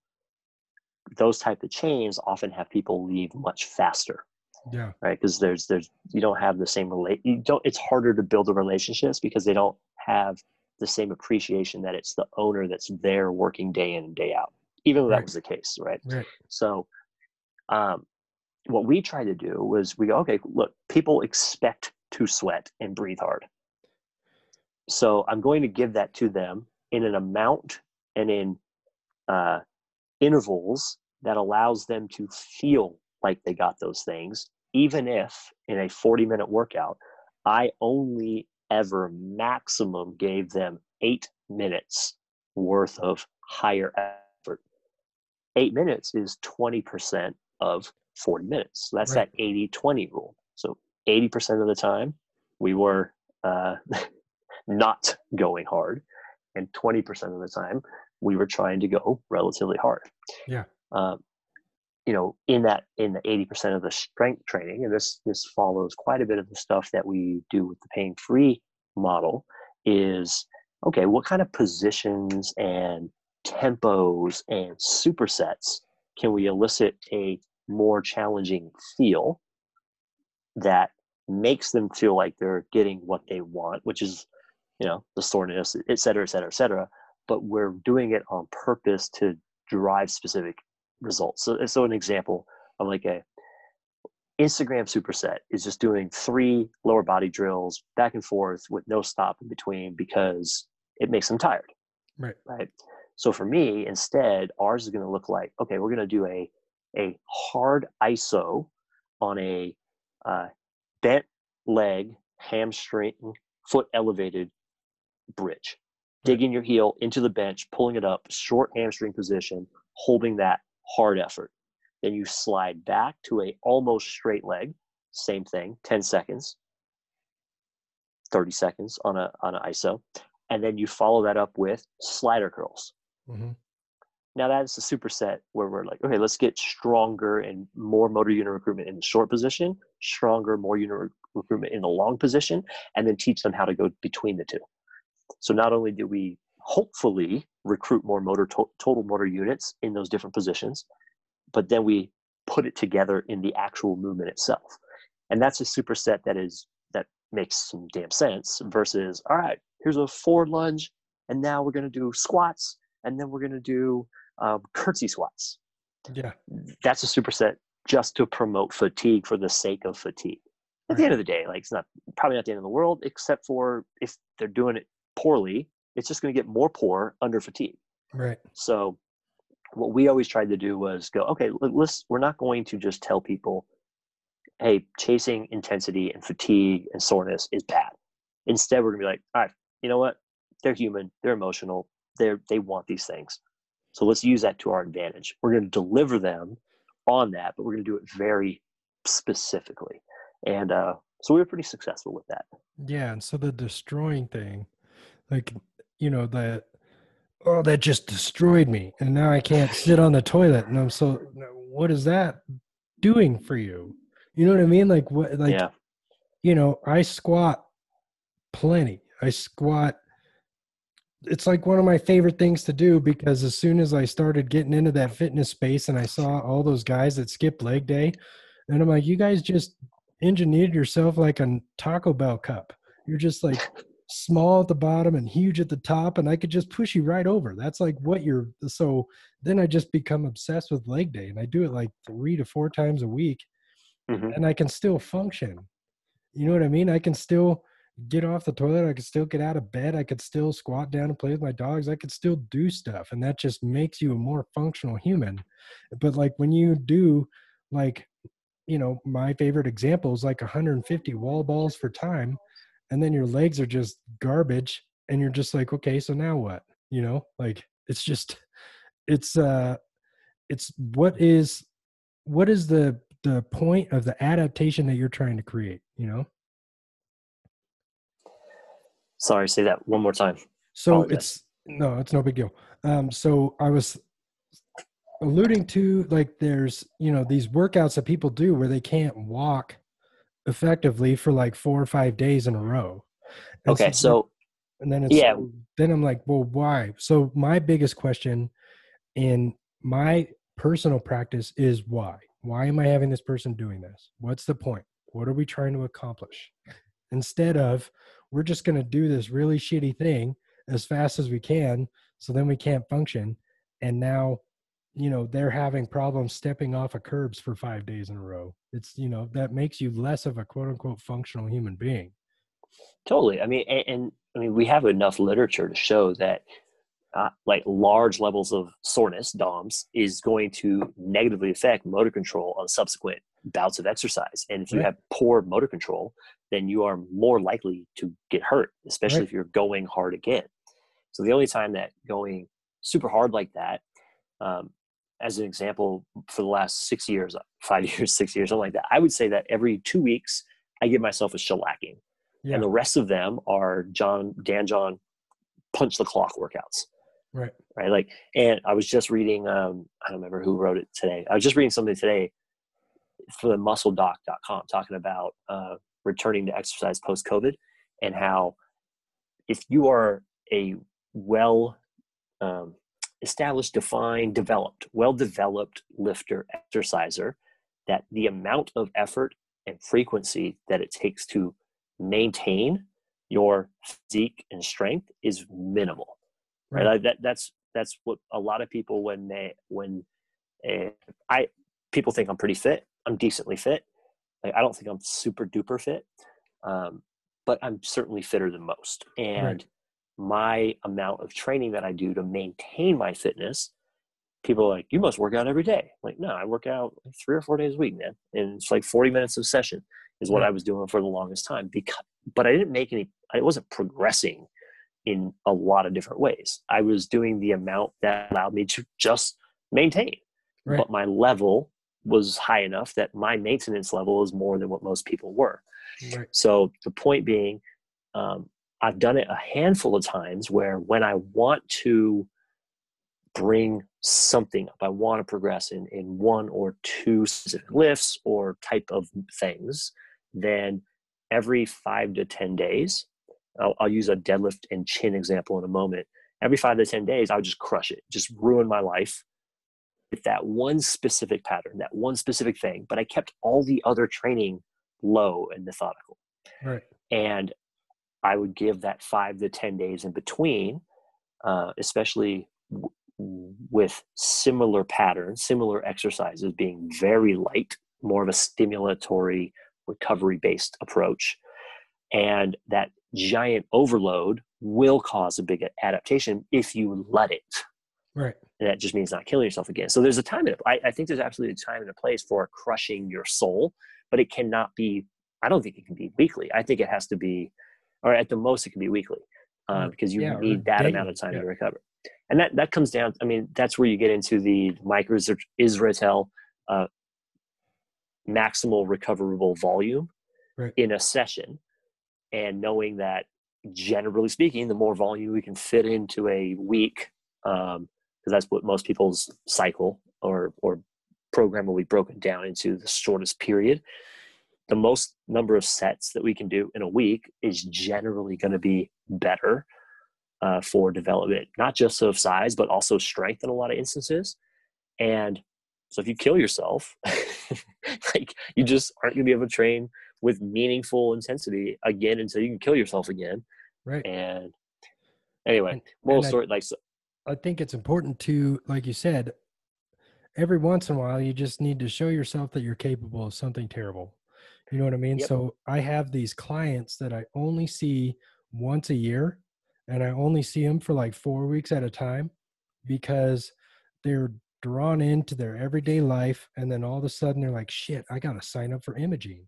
Those type of chains often have people leave much faster. Yeah. Right? Because there's there's you don't have the same relate you don't it's harder to build the relationships because they don't have the same appreciation that it's the owner that's there working day in and day out even though right. that was the case right, right. so um, what we tried to do was we go okay look people expect to sweat and breathe hard so i'm going to give that to them in an amount and in uh, intervals that allows them to feel like they got those things, even if in a 40 minute workout, I only ever maximum gave them eight minutes worth of higher effort. Eight minutes is 20% of 40 minutes. So that's right. that 80 20 rule. So 80% of the time, we were uh, *laughs* not going hard, and 20% of the time, we were trying to go relatively hard. Yeah. Um, you know, in that in the eighty percent of the strength training, and this this follows quite a bit of the stuff that we do with the pain free model, is okay. What kind of positions and tempos and supersets can we elicit a more challenging feel that makes them feel like they're getting what they want, which is, you know, the soreness, et cetera, et cetera, et cetera but we're doing it on purpose to drive specific results. So, so an example of like a Instagram superset is just doing three lower body drills back and forth with no stop in between because it makes them tired. Right. Right. So for me, instead, ours is going to look like okay, we're going to do a a hard ISO on a uh, bent leg, hamstring, foot elevated bridge digging your heel into the bench, pulling it up, short hamstring position, holding that hard effort. Then you slide back to a almost straight leg, same thing, 10 seconds, 30 seconds on a on an ISO, and then you follow that up with slider curls. Mm-hmm. Now that's a superset where we're like, okay, let's get stronger and more motor unit recruitment in the short position, stronger, more unit re- recruitment in the long position, and then teach them how to go between the two. So not only do we hopefully recruit more motor to- total motor units in those different positions, but then we put it together in the actual movement itself. And that's a superset that is that makes some damn sense versus all right, here's a forward lunge, and now we're to do squats, and then we're going to do um, curtsy squats. Yeah, that's a superset just to promote fatigue for the sake of fatigue. At the end of the day, like it's not probably not the end of the world, except for if they're doing it poorly, it's just going to get more poor under fatigue. Right. So what we always tried to do was go, okay, let's we're not going to just tell people, hey, chasing intensity and fatigue and soreness is bad. Instead, we're gonna be like, all right, you know what? They're human, they're emotional, they're they want these things. So let's use that to our advantage. We're gonna deliver them on that, but we're gonna do it very specifically. And uh, so we were pretty successful with that. Yeah, and so the destroying thing like you know that oh that just destroyed me and now i can't sit on the toilet and i'm so what is that doing for you you know what i mean like what like yeah. you know i squat plenty i squat it's like one of my favorite things to do because as soon as i started getting into that fitness space and i saw all those guys that skip leg day and i'm like you guys just engineered yourself like a taco bell cup. You're just like *laughs* small at the bottom and huge at the top and i could just push you right over. That's like what you're so then i just become obsessed with leg day and i do it like three to four times a week mm-hmm. and i can still function. You know what i mean? I can still get off the toilet i could still get out of bed i could still squat down and play with my dogs i could still do stuff and that just makes you a more functional human. But like when you do like you know my favorite example is like 150 wall balls for time and then your legs are just garbage and you're just like okay so now what? You know like it's just it's uh it's what is what is the the point of the adaptation that you're trying to create you know sorry say that one more time so it's no it's no big deal um so i was alluding to like there's you know these workouts that people do where they can't walk effectively for like four or five days in a row. And okay, so, and then it's yeah, then I'm like, well, why? So my biggest question in my personal practice is why? Why am I having this person doing this? What's the point? What are we trying to accomplish? Instead of we're just going to do this really shitty thing as fast as we can, so then we can't function, and now you know they're having problems stepping off of curbs for five days in a row. It's you know that makes you less of a quote unquote functional human being. Totally. I mean and, and i mean we have enough literature to show that uh, like large levels of soreness doms is going to negatively affect motor control on subsequent bouts of exercise. And if you have poor motor control then you are more likely to get hurt especially right. if you're going hard again so the only time that going super hard like that um, as an example, for the last six years, *laughs* five years, six years, something like that, I would say that every two weeks I give myself a shellacking, yeah. and the rest of them are John Dan John punch the clock workouts. Right. Right. Like, and I was just reading. Um, I don't remember who wrote it today. I was just reading something today for the MuscleDoc.com talking about uh, returning to exercise post COVID and how if you are a well um, established, defined, developed, well developed lifter, exerciser, that the amount of effort and frequency that it takes to maintain your physique and strength is minimal. Right. right? That that's that's what a lot of people when they when uh, I people think I'm pretty fit. I'm decently fit. Like I don't think I'm super duper fit, um, but I'm certainly fitter than most. And right my amount of training that I do to maintain my fitness, people are like, you must work out every day. I'm like, no, I work out three or four days a week, man. And it's like 40 minutes of session is what I was doing for the longest time. Because, but I didn't make any, I wasn't progressing in a lot of different ways. I was doing the amount that allowed me to just maintain. Right. But my level was high enough that my maintenance level is more than what most people were. Right. So the point being, um, I've done it a handful of times where when I want to bring something up, I want to progress in, in one or two specific lifts or type of things, then every five to 10 days, I'll, I'll use a deadlift and chin example in a moment. Every five to 10 days, I would just crush it, just ruin my life with that one specific pattern, that one specific thing. But I kept all the other training low and methodical. Right. And I would give that five to 10 days in between, uh, especially w- with similar patterns, similar exercises being very light, more of a stimulatory, recovery based approach. And that giant overload will cause a big adaptation if you let it. Right. And that just means not killing yourself again. So there's a time and a, I, I think there's absolutely a time and a place for crushing your soul, but it cannot be, I don't think it can be weekly. I think it has to be or at the most it can be weekly uh, because you yeah, need that amount of time yeah. to recover. And that, that comes down, I mean, that's where you get into the Mike Israetel uh, maximal recoverable volume right. in a session. And knowing that generally speaking, the more volume we can fit into a week, because that's what most people's cycle or, or program will be broken down into the shortest period the most number of sets that we can do in a week is generally going to be better uh, for development, not just of size, but also strength in a lot of instances. And so if you kill yourself, *laughs* like you just aren't going to be able to train with meaningful intensity again until you can kill yourself again. Right. And anyway, And- moral and I- story, like, so- I think it's important to, like you said, every once in a while, you just need to show yourself that you're capable of something terrible. You know what I mean? Yep. So I have these clients that I only see once a year, and I only see them for like four weeks at a time because they're drawn into their everyday life. And then all of a sudden, they're like, shit, I got to sign up for imaging.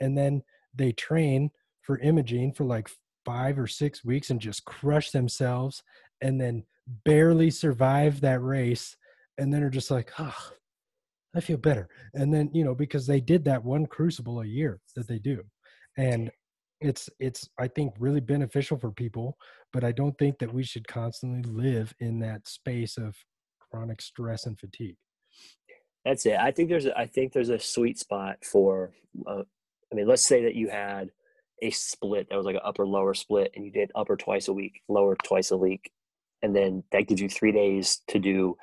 And then they train for imaging for like five or six weeks and just crush themselves and then barely survive that race and then are just like oh i feel better and then you know because they did that one crucible a year that they do and it's it's i think really beneficial for people but i don't think that we should constantly live in that space of chronic stress and fatigue That's it. I think there's a, I think there's a sweet spot for. Uh, I mean, let's say that you had a split that was like an upper lower split, and you did upper twice a week, lower twice a week, and then that gives you three days to do.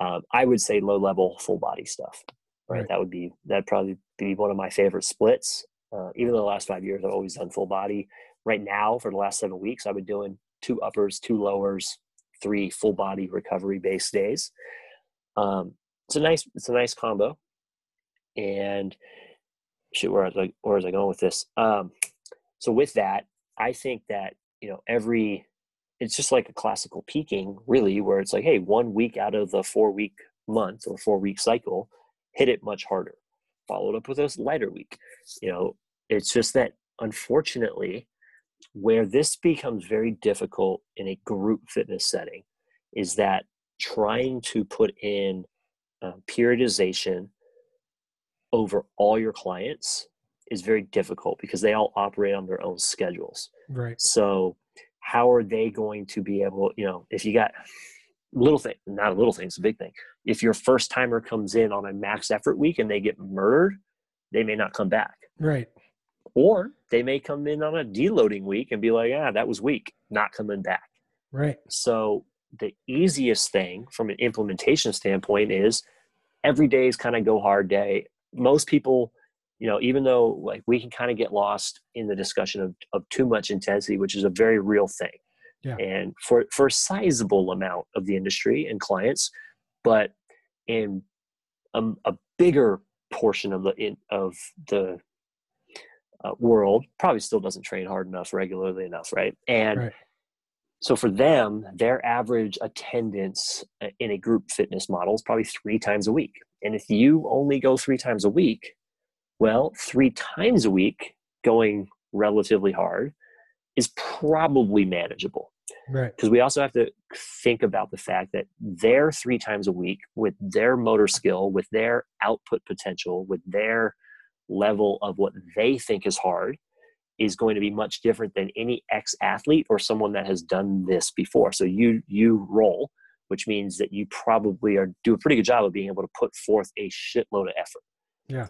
Um, I would say low level full body stuff. Right. Right. That would be that'd probably be one of my favorite splits. Uh, even though the last five years I've always done full body. Right now, for the last seven weeks, I've been doing two uppers, two lowers, three full body recovery based days. Um, it's a nice it's a nice combo and shoot where I like where was I going with this um so with that I think that you know every it's just like a classical peaking really where it's like hey one week out of the four week month or four week cycle hit it much harder followed up with a lighter week you know it's just that unfortunately where this becomes very difficult in a group fitness setting is that trying to put in uh, periodization over all your clients is very difficult because they all operate on their own schedules. right So, how are they going to be able, you know, if you got little thing, not a little thing, it's a big thing. If your first timer comes in on a max effort week and they get murdered, they may not come back. right Or they may come in on a deloading week and be like, ah, that was weak, not coming back. right So the easiest thing from an implementation standpoint is every day is kind of go hard day. Most people, you know, even though like we can kind of get lost in the discussion of, of too much intensity, which is a very real thing. Yeah. And for for a sizable amount of the industry and clients, but in a, a bigger portion of the in, of the uh, world probably still doesn't train hard enough regularly enough, right? And Right. so for them, their average attendance uh, in a group fitness model is probably three times a week. And if you only go three times a week, well, three times a week going relatively hard is probably manageable. Right. Because we also have to think about the fact that their three times a week with their motor skill with their output potential with their level of what they think is hard is going to be much different than any ex athlete or someone that has done this before. So you you roll which means that you probably are do a pretty good job of being able to put forth a shitload of effort. Yeah.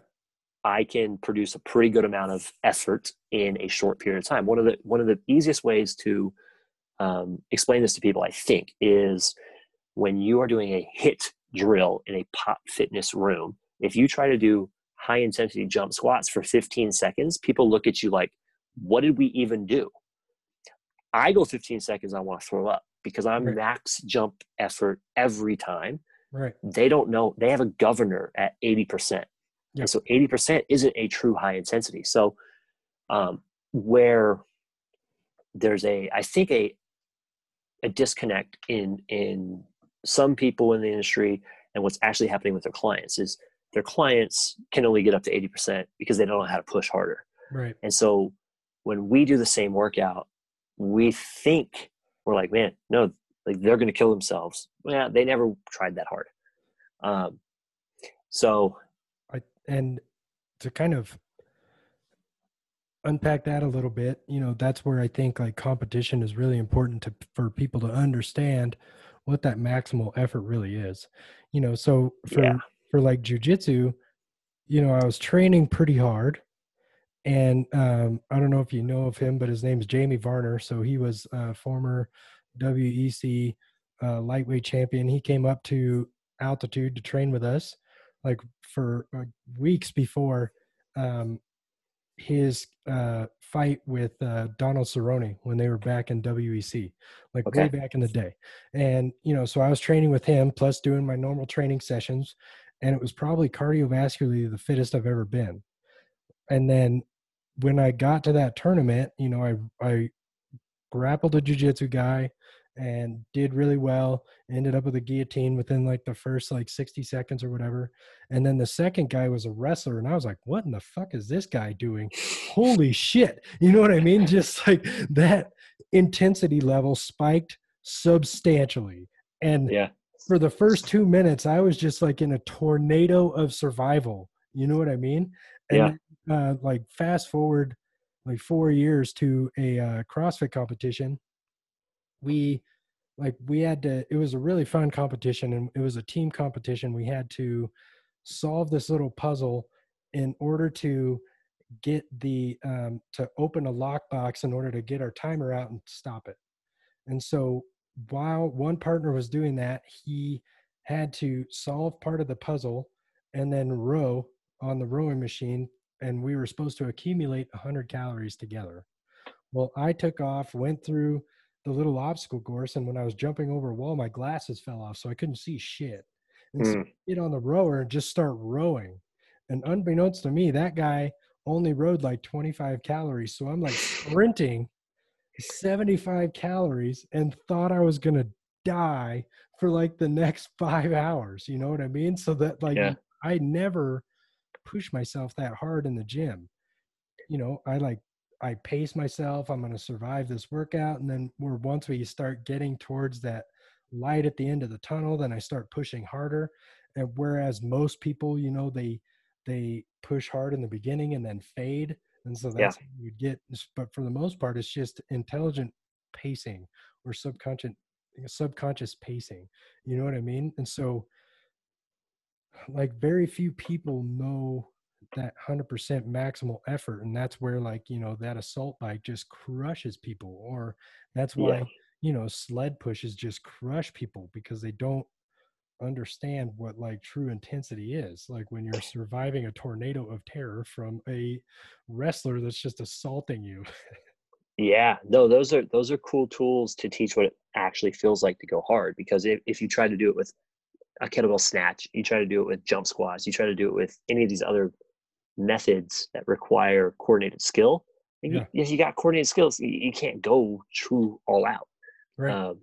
I can produce a pretty good amount of effort in a short period of time one of the one of the easiest ways to um, explain this to people, I think, is when you are doing a HIIT drill in a pop fitness room, if you try to do high intensity jump squats for 15 seconds, people look at you like, what did we even do? I go 15 seconds, I want to throw up because I'm Right. max jump effort every time. right They don't know, they have a governor at 80%. Yeah. And so 80% isn't a true high intensity. So, um, where there's a, I think a, a disconnect in in some people in the industry and what's actually happening with their clients is their clients can only get up to 80% because they don't know how to push harder. right And so when we do the same workout, we think we're like, man, no, like they're going to kill themselves. Yeah, they never tried that hard. Um, so and to kind of unpack that a little bit you know that's where i think like competition is really important to for people to understand what that maximal effort really is. You know so for Yeah. for like jujitsu you know i was training pretty hard and um i don't know if you know of him but his name is jamie varner. So he was a former wec uh, lightweight champion. He came up to altitude to train with us like for uh, weeks before um, his uh, fight with uh, Donald Cerrone when they were back in WEC, like Okay. way back in the day. And you know, so I was training with him, plus doing my normal training sessions, and it was probably cardiovascularly the fittest I've ever been. And then when I got to that tournament, you know, I I grappled a jujitsu guy and did really well. Ended up with a guillotine within like the first like 60 seconds or whatever. And then the second guy was a wrestler, and I was like, what in the fuck is this guy doing? Holy shit. You know what I mean? Just *laughs* like that intensity level spiked substantially. And Yeah. for the first two minutes, I was just like in a tornado of survival. You know what I mean? And uh, like fast forward like four years to a uh, CrossFit competition. We like we had to. It was a really fun competition, and it was a team competition. We had to solve this little puzzle in order to get the um, to open a lockbox in order to get our timer out and stop it. And so while one partner was doing that, he had to solve part of the puzzle and then row on the rowing machine. And we were supposed to accumulate 100 calories together. Well, I took off, went through the little obstacle course, and when I was jumping over a wall, my glasses fell off, so I couldn't see shit. And Mm. I get on the rower and just start rowing. And unbeknownst to me, that guy only rode like 25 calories. So I'm like *laughs* sprinting 75 calories and thought I was to die for like the next *laughs* five hours. You know what I mean? So that like Yeah. I never push myself that hard in the gym. You know, I like, I pace myself. I'm going to survive this workout. And then we're once we start getting towards that light at the end of the tunnel, then I start pushing harder. And whereas most people, you know, they, they push hard in the beginning and then fade and so Yeah. that's how you get but for the most part it's just intelligent pacing or subconscious subconscious pacing you know what i mean and so like very few people know that 100% maximal effort and that's where like you know that assault bike just crushes people or that's why Yeah. you know sled pushes just crush people because they don't understand what like true intensity is like when you're surviving a tornado of terror from a wrestler that's just assaulting you Yeah, no, those are those are cool tools to teach what it actually feels like to go hard. Because if, if you try to do it with a kettlebell snatch, you try to do it with jump squats, you try to do it with any of these other methods that require coordinated skill. and Yeah. You, if you got coordinated skills, you, you can't go true all out. right Um,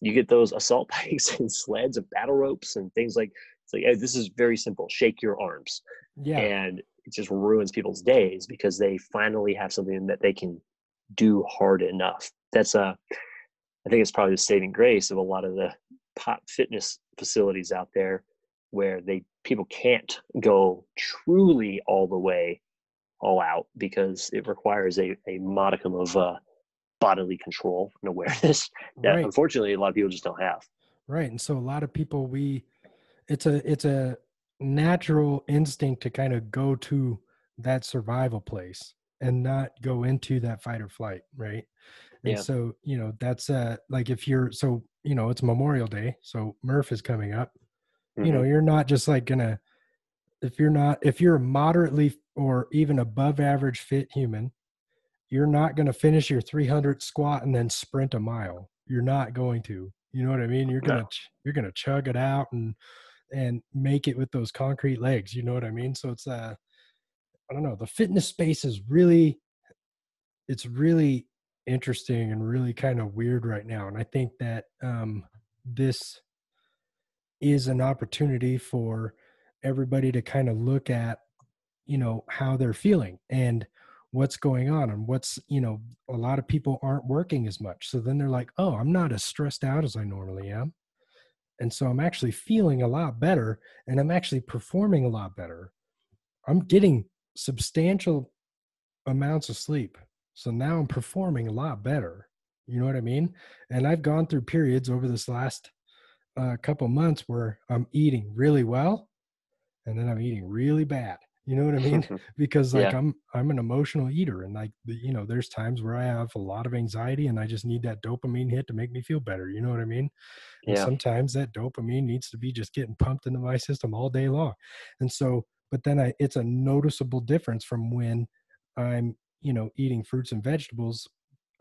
you get those assault *laughs* bikes and sleds and battle ropes and things like it's like "Hey, this is very simple. Shake your arms yeah and it just ruins people's days because they finally have something that they can do hard enough. That's a, I think it's probably the saving grace of a lot of the pop fitness facilities out there where they people can't go truly all the way all out because it requires a, a modicum of uh, bodily control and awareness *laughs* that right unfortunately a lot of people just don't have. right and so a lot of people we it's a it's a natural instinct to kind of go to that survival place and not go into that fight or flight right and Yeah. so you know that's uh like if you're so you know it's memorial day so murph is coming up you know Mhm. you're not just like gonna if you're not if you're a moderately or even above average fit human you're not to finish your 300 squat and then sprint a mile. You're not going to. You know what i mean? You're to ch- you're to chug it out and and make it with those concrete legs you know what i mean? So it's uh i don't know. The fitness space is really it's really interesting and really kind of weird right now and i think that um this is an opportunity for everybody to kind of look at you know how they're feeling and what's going on and what's you know a lot of people aren't working as much. So then they're like oh i'm not as stressed out as i normally am. And so i'm actually feeling a lot better and i'm actually performing a lot better. I'm getting substantial amounts of sleep. So now i'm performing a lot better. You know what i mean? And i've gone through periods over this last uh, couple months where i'm eating really well and then i'm eating really bad. You know what i mean? *laughs* Because like Yeah. i'm i'm an emotional eater and like you know there's times where i have a lot of anxiety and i just need that dopamine hit to make me feel better. You know what i mean? And Yeah. sometimes that dopamine needs to be just getting pumped into my system all day long. And so but then i it's a noticeable difference from when I'm, you know, eating fruits and vegetables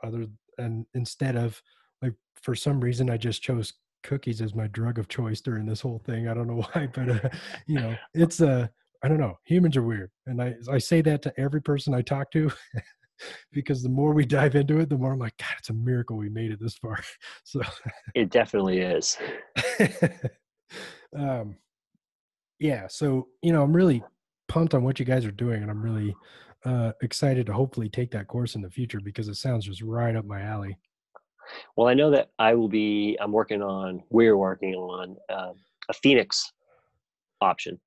other and instead of like for some reason I just chose cookies as my drug of choice during this whole thing. I don't know *laughs* why, but uh, you *laughs* know, it's uh I don't know. Humans are weird. And I I say that to every person I talk to *laughs* because the more we dive into it, the more I'm like, God, it's a miracle we made it this far. So it definitely is. um yeah, so you know, I'm really pumped on what you guys are doing and I'm really uh excited to hopefully take that course in the future because it sounds just right up my alley. Well, I know that I will be. I'm working on. We're working on uh, a Phoenix option.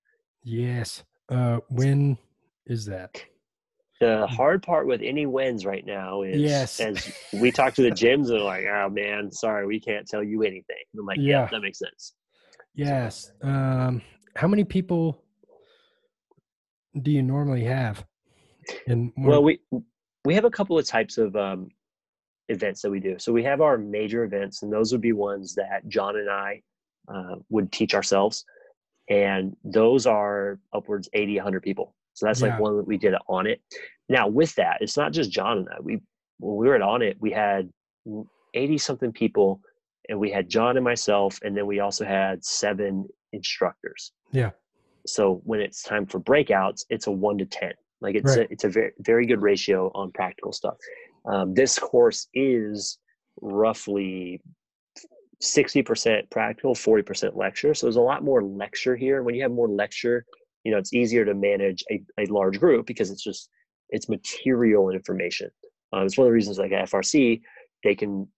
Yes. Uh, when is that? The hard part with any wins right now is, yes. as we talk to the *laughs* gyms, they're like, "Oh man, sorry, we can't tell you anything." I'm like, "Yeah, yeah that makes sense." Yes. Um, how many people do you normally have? In well, we we have a couple of types of um, events that we do. So we have our major events, and those would be ones that John and I uh, would teach ourselves. And those are upwards 80, 100 people. So that's yeah. like one that we did Onnit. Now, with that, it's not just John and I. We when we were at Onnit, we had 80 something people, and we had John and myself, and then we also had seven instructors. Yeah. So when it's time for breakouts, it's a one to ten. Like it's right. a, it's a very very good ratio on practical stuff. Um, this course is roughly 60% practical, 40% lecture. So there's a lot more lecture here. When you have more lecture, you know, it's easier to manage a, a large group because it's just, it's material information. Um, it's one of the reasons like at FRC, they can,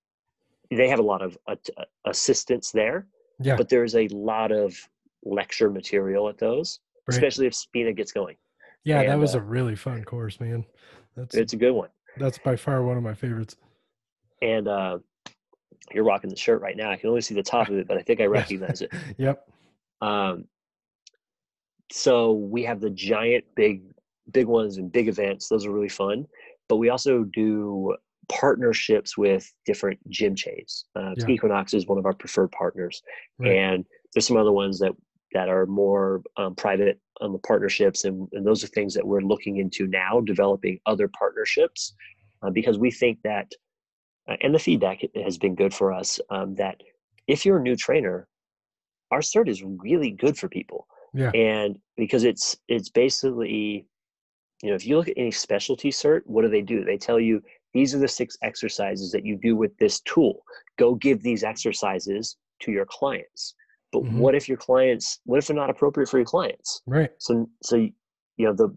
they have a lot of uh, assistance there, yeah. but there's a lot of lecture material at those, especially if SPINA gets going. Yeah, and, that was uh, a really fun course, man. That's it's a good one. That's by far one of my favorites. And uh, you're rocking the shirt right now. I can only see the top of it, but I think I *laughs* recognize it. *laughs* yep. Um, so we have the giant big big ones and big events. Those are really fun. But we also do partnerships with different gym chains. Uh, yeah. Equinox is one of our preferred partners, right. and there's some other ones that that are more um, private the partnerships, and, and, those are things that we're looking into now, developing other partnerships, uh, because we think that, uh, and the feedback has been good for us, um, that if you're a new trainer, our cert is really good for people, yeah. and because it's it's basically, you know, if you look at any specialty cert, what do they do? They tell you these are the six exercises that you do with this tool. Go give these exercises to your clients but mm-hmm. what if your clients what if they're not appropriate for your clients? Right. So so you know the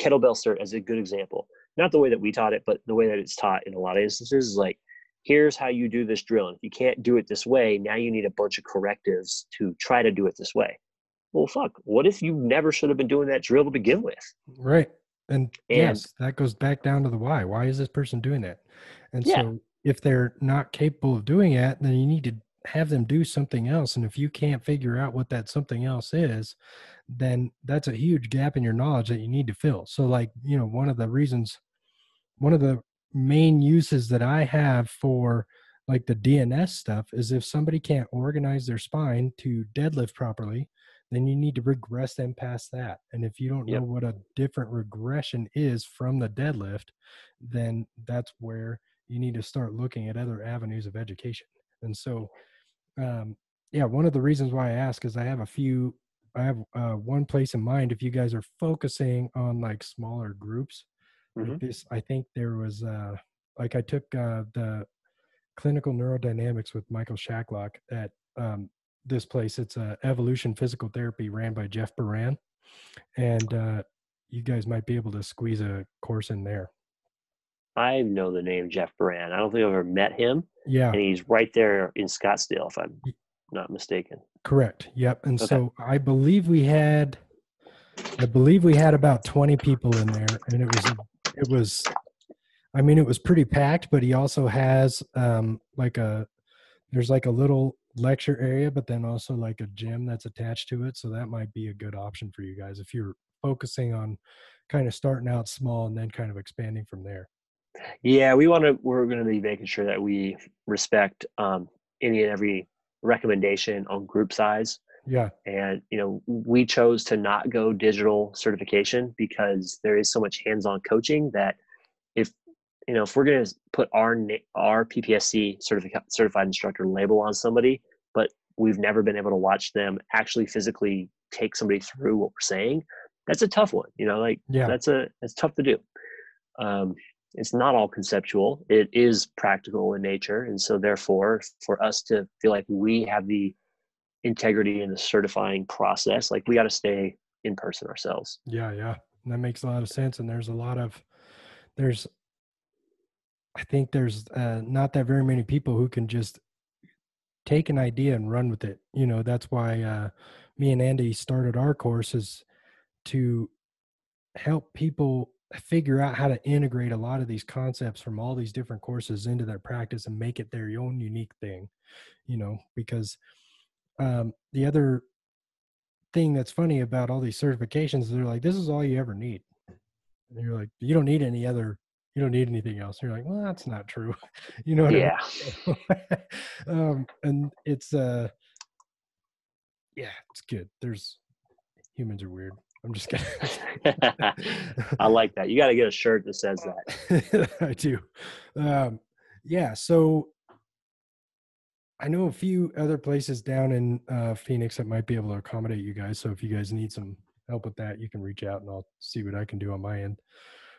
kettlebell cert as a good example. Not the way that we taught it but the way that it's taught in a lot of instances is like here's how you do this drill. And if you can't do it this way now you need a bunch of correctives to try to do it this way. Well fuck what if you never should have been doing that drill to begin with? Right. And, and yes that goes back down to the why. Why is this person doing that? And yeah. so if they're not capable of doing it then you need to have them do something else and if you can't figure out what that something else is then that's a huge gap in your knowledge that you need to fill. So like you know one of the reasons one of the main uses that i have for like the dns stuff is if somebody can't organize their spine to deadlift properly then you need to regress them past that. And if you don't yep. know what a different regression is from the deadlift then that's where you need to start looking at other avenues of education. And so um, yeah, one of the reasons why I ask is I have a few. I have uh, one place in mind. If you guys are focusing on like smaller groups, mm-hmm. like this, I think there was uh, like I took uh, the clinical neurodynamics with Michael Shacklock at um, this place. It's a evolution physical therapy ran by Jeff Baran, and uh, you guys might be able to squeeze a course in there. I know the name Jeff Baran. I don't think I've ever met him. Yeah. And he's right there in Scottsdale, if I'm not mistaken. Correct. Yep. And okay. so I believe we had, I believe we had about 20 people in there, and it was, it was, I mean, it was pretty packed. But he also has um like a, there's like a little lecture area, but then also like a gym that's attached to it. So that might be a good option for you guys if you're focusing on kind of starting out small and then kind of expanding from there. Yeah, we want to. We're going to be making sure that we respect um, any and every recommendation on group size. Yeah. And you know, we chose to not go digital certification because there is so much hands-on coaching that if you know if we're going to put our our PPSC certified certified instructor label on somebody, but we've never been able to watch them actually physically take somebody through what we're saying, that's a tough one. You know, like yeah. that's a it's tough to do. Um, it's not all conceptual; it is practical in nature, and so therefore, for us to feel like we have the integrity in the certifying process, like we got to stay in person ourselves. Yeah, yeah, that makes a lot of sense. And there's a lot of there's I think there's uh, not that very many people who can just take an idea and run with it. You know, that's why uh, me and Andy started our courses to help people figure out how to integrate a lot of these concepts from all these different courses into their practice and make it their own unique thing. You know, because um, the other thing that's funny about all these certifications, they're like, this is all you ever need. And you're like, you don't need any other you don't need anything else. You're like, well, that's not true. *laughs* you know yeah. I mean? *laughs* um, and it's uh, yeah, it's good. There's humans are weird. I'm just kidding. *laughs* *laughs* I like that. You got to get a shirt that says that. *laughs* I do. Um, yeah. So I know a few other places down in uh, Phoenix that might be able to accommodate you guys. So if you guys need some help with that, you can reach out and I'll see what I can do on my end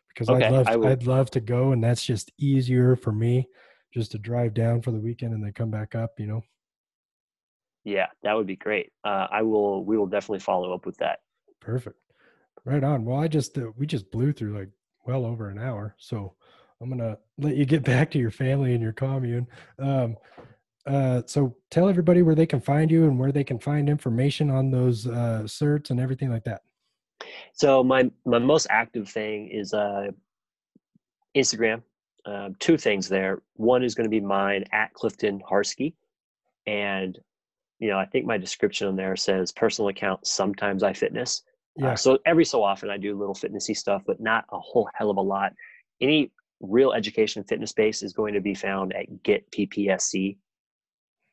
because okay, I'd love to, I'd love to go and that's just easier for me just to drive down for the weekend and then come back up, you know. Yeah, that would be great. Uh, I will we will definitely follow up with that. Perfect. Right on. Well, I just uh, we just blew through like well over an hour, so I'm gonna let you get *laughs* back to your family and your commune. Um, uh, so tell everybody where they can find you and where they can find information on those uh, certs and everything like that. So my my most active thing is uh, Instagram. Uh, two things there. One is going to be mine at Clifton Harski, and you know I think my description on there says personal account. Sometimes I fitness. Uh, yeah. Uh, so every so often I do little fitnessy stuff, but not a whole hell of a lot. Any real education fitness base is going to be found at Get PPSC.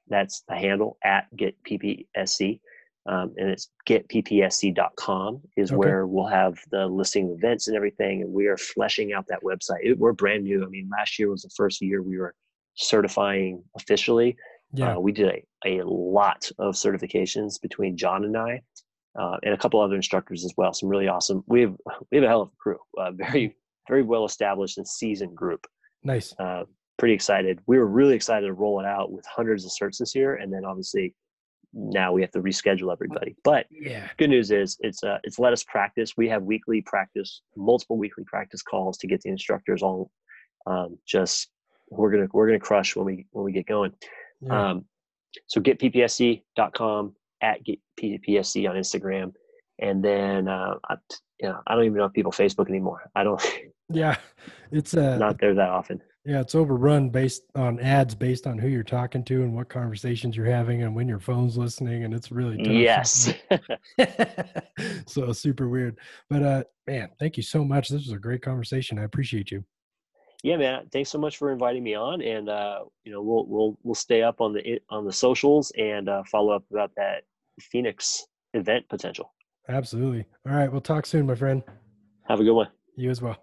That's the handle at Get PPSC um, and it's getppsc.com is okay. where we'll have the listing of events and everything and we are fleshing out that website it, we're brand new i mean last year was the first year we were certifying officially yeah. Uh, we did a, a lot of certifications between john and i uh, and a couple other instructors as well some really awesome we have we have a hell of a crew uh, very very well established and seasoned group nice uh, pretty excited we were really excited to roll it out with hundreds of certs this year and then obviously now we have to reschedule everybody. But yeah, good news is it's uh, it's let us practice. We have weekly practice, multiple weekly practice calls to get the instructors all um, just we're gonna we're gonna crush when we when we get going. Yeah. Um, so get ppsc.com at get ppsc on Instagram, and then uh, I, you know I don't even know if people Facebook anymore. I don't. *laughs* Yeah, it's uh, not there that often. Yeah, it's overrun based on ads based on who you're talking to and what conversations you're having and when your phone's listening and it's really tough. Yes. *laughs* so super weird. But uh man, thank you so much. This was a great conversation. I appreciate you. Yeah, man. Thanks so much for inviting me on and uh you know, we'll we'll we'll stay up on the on the socials and uh follow up about that Phoenix event potential. Absolutely. All right, we'll talk soon, my friend. Have a good one. You as well.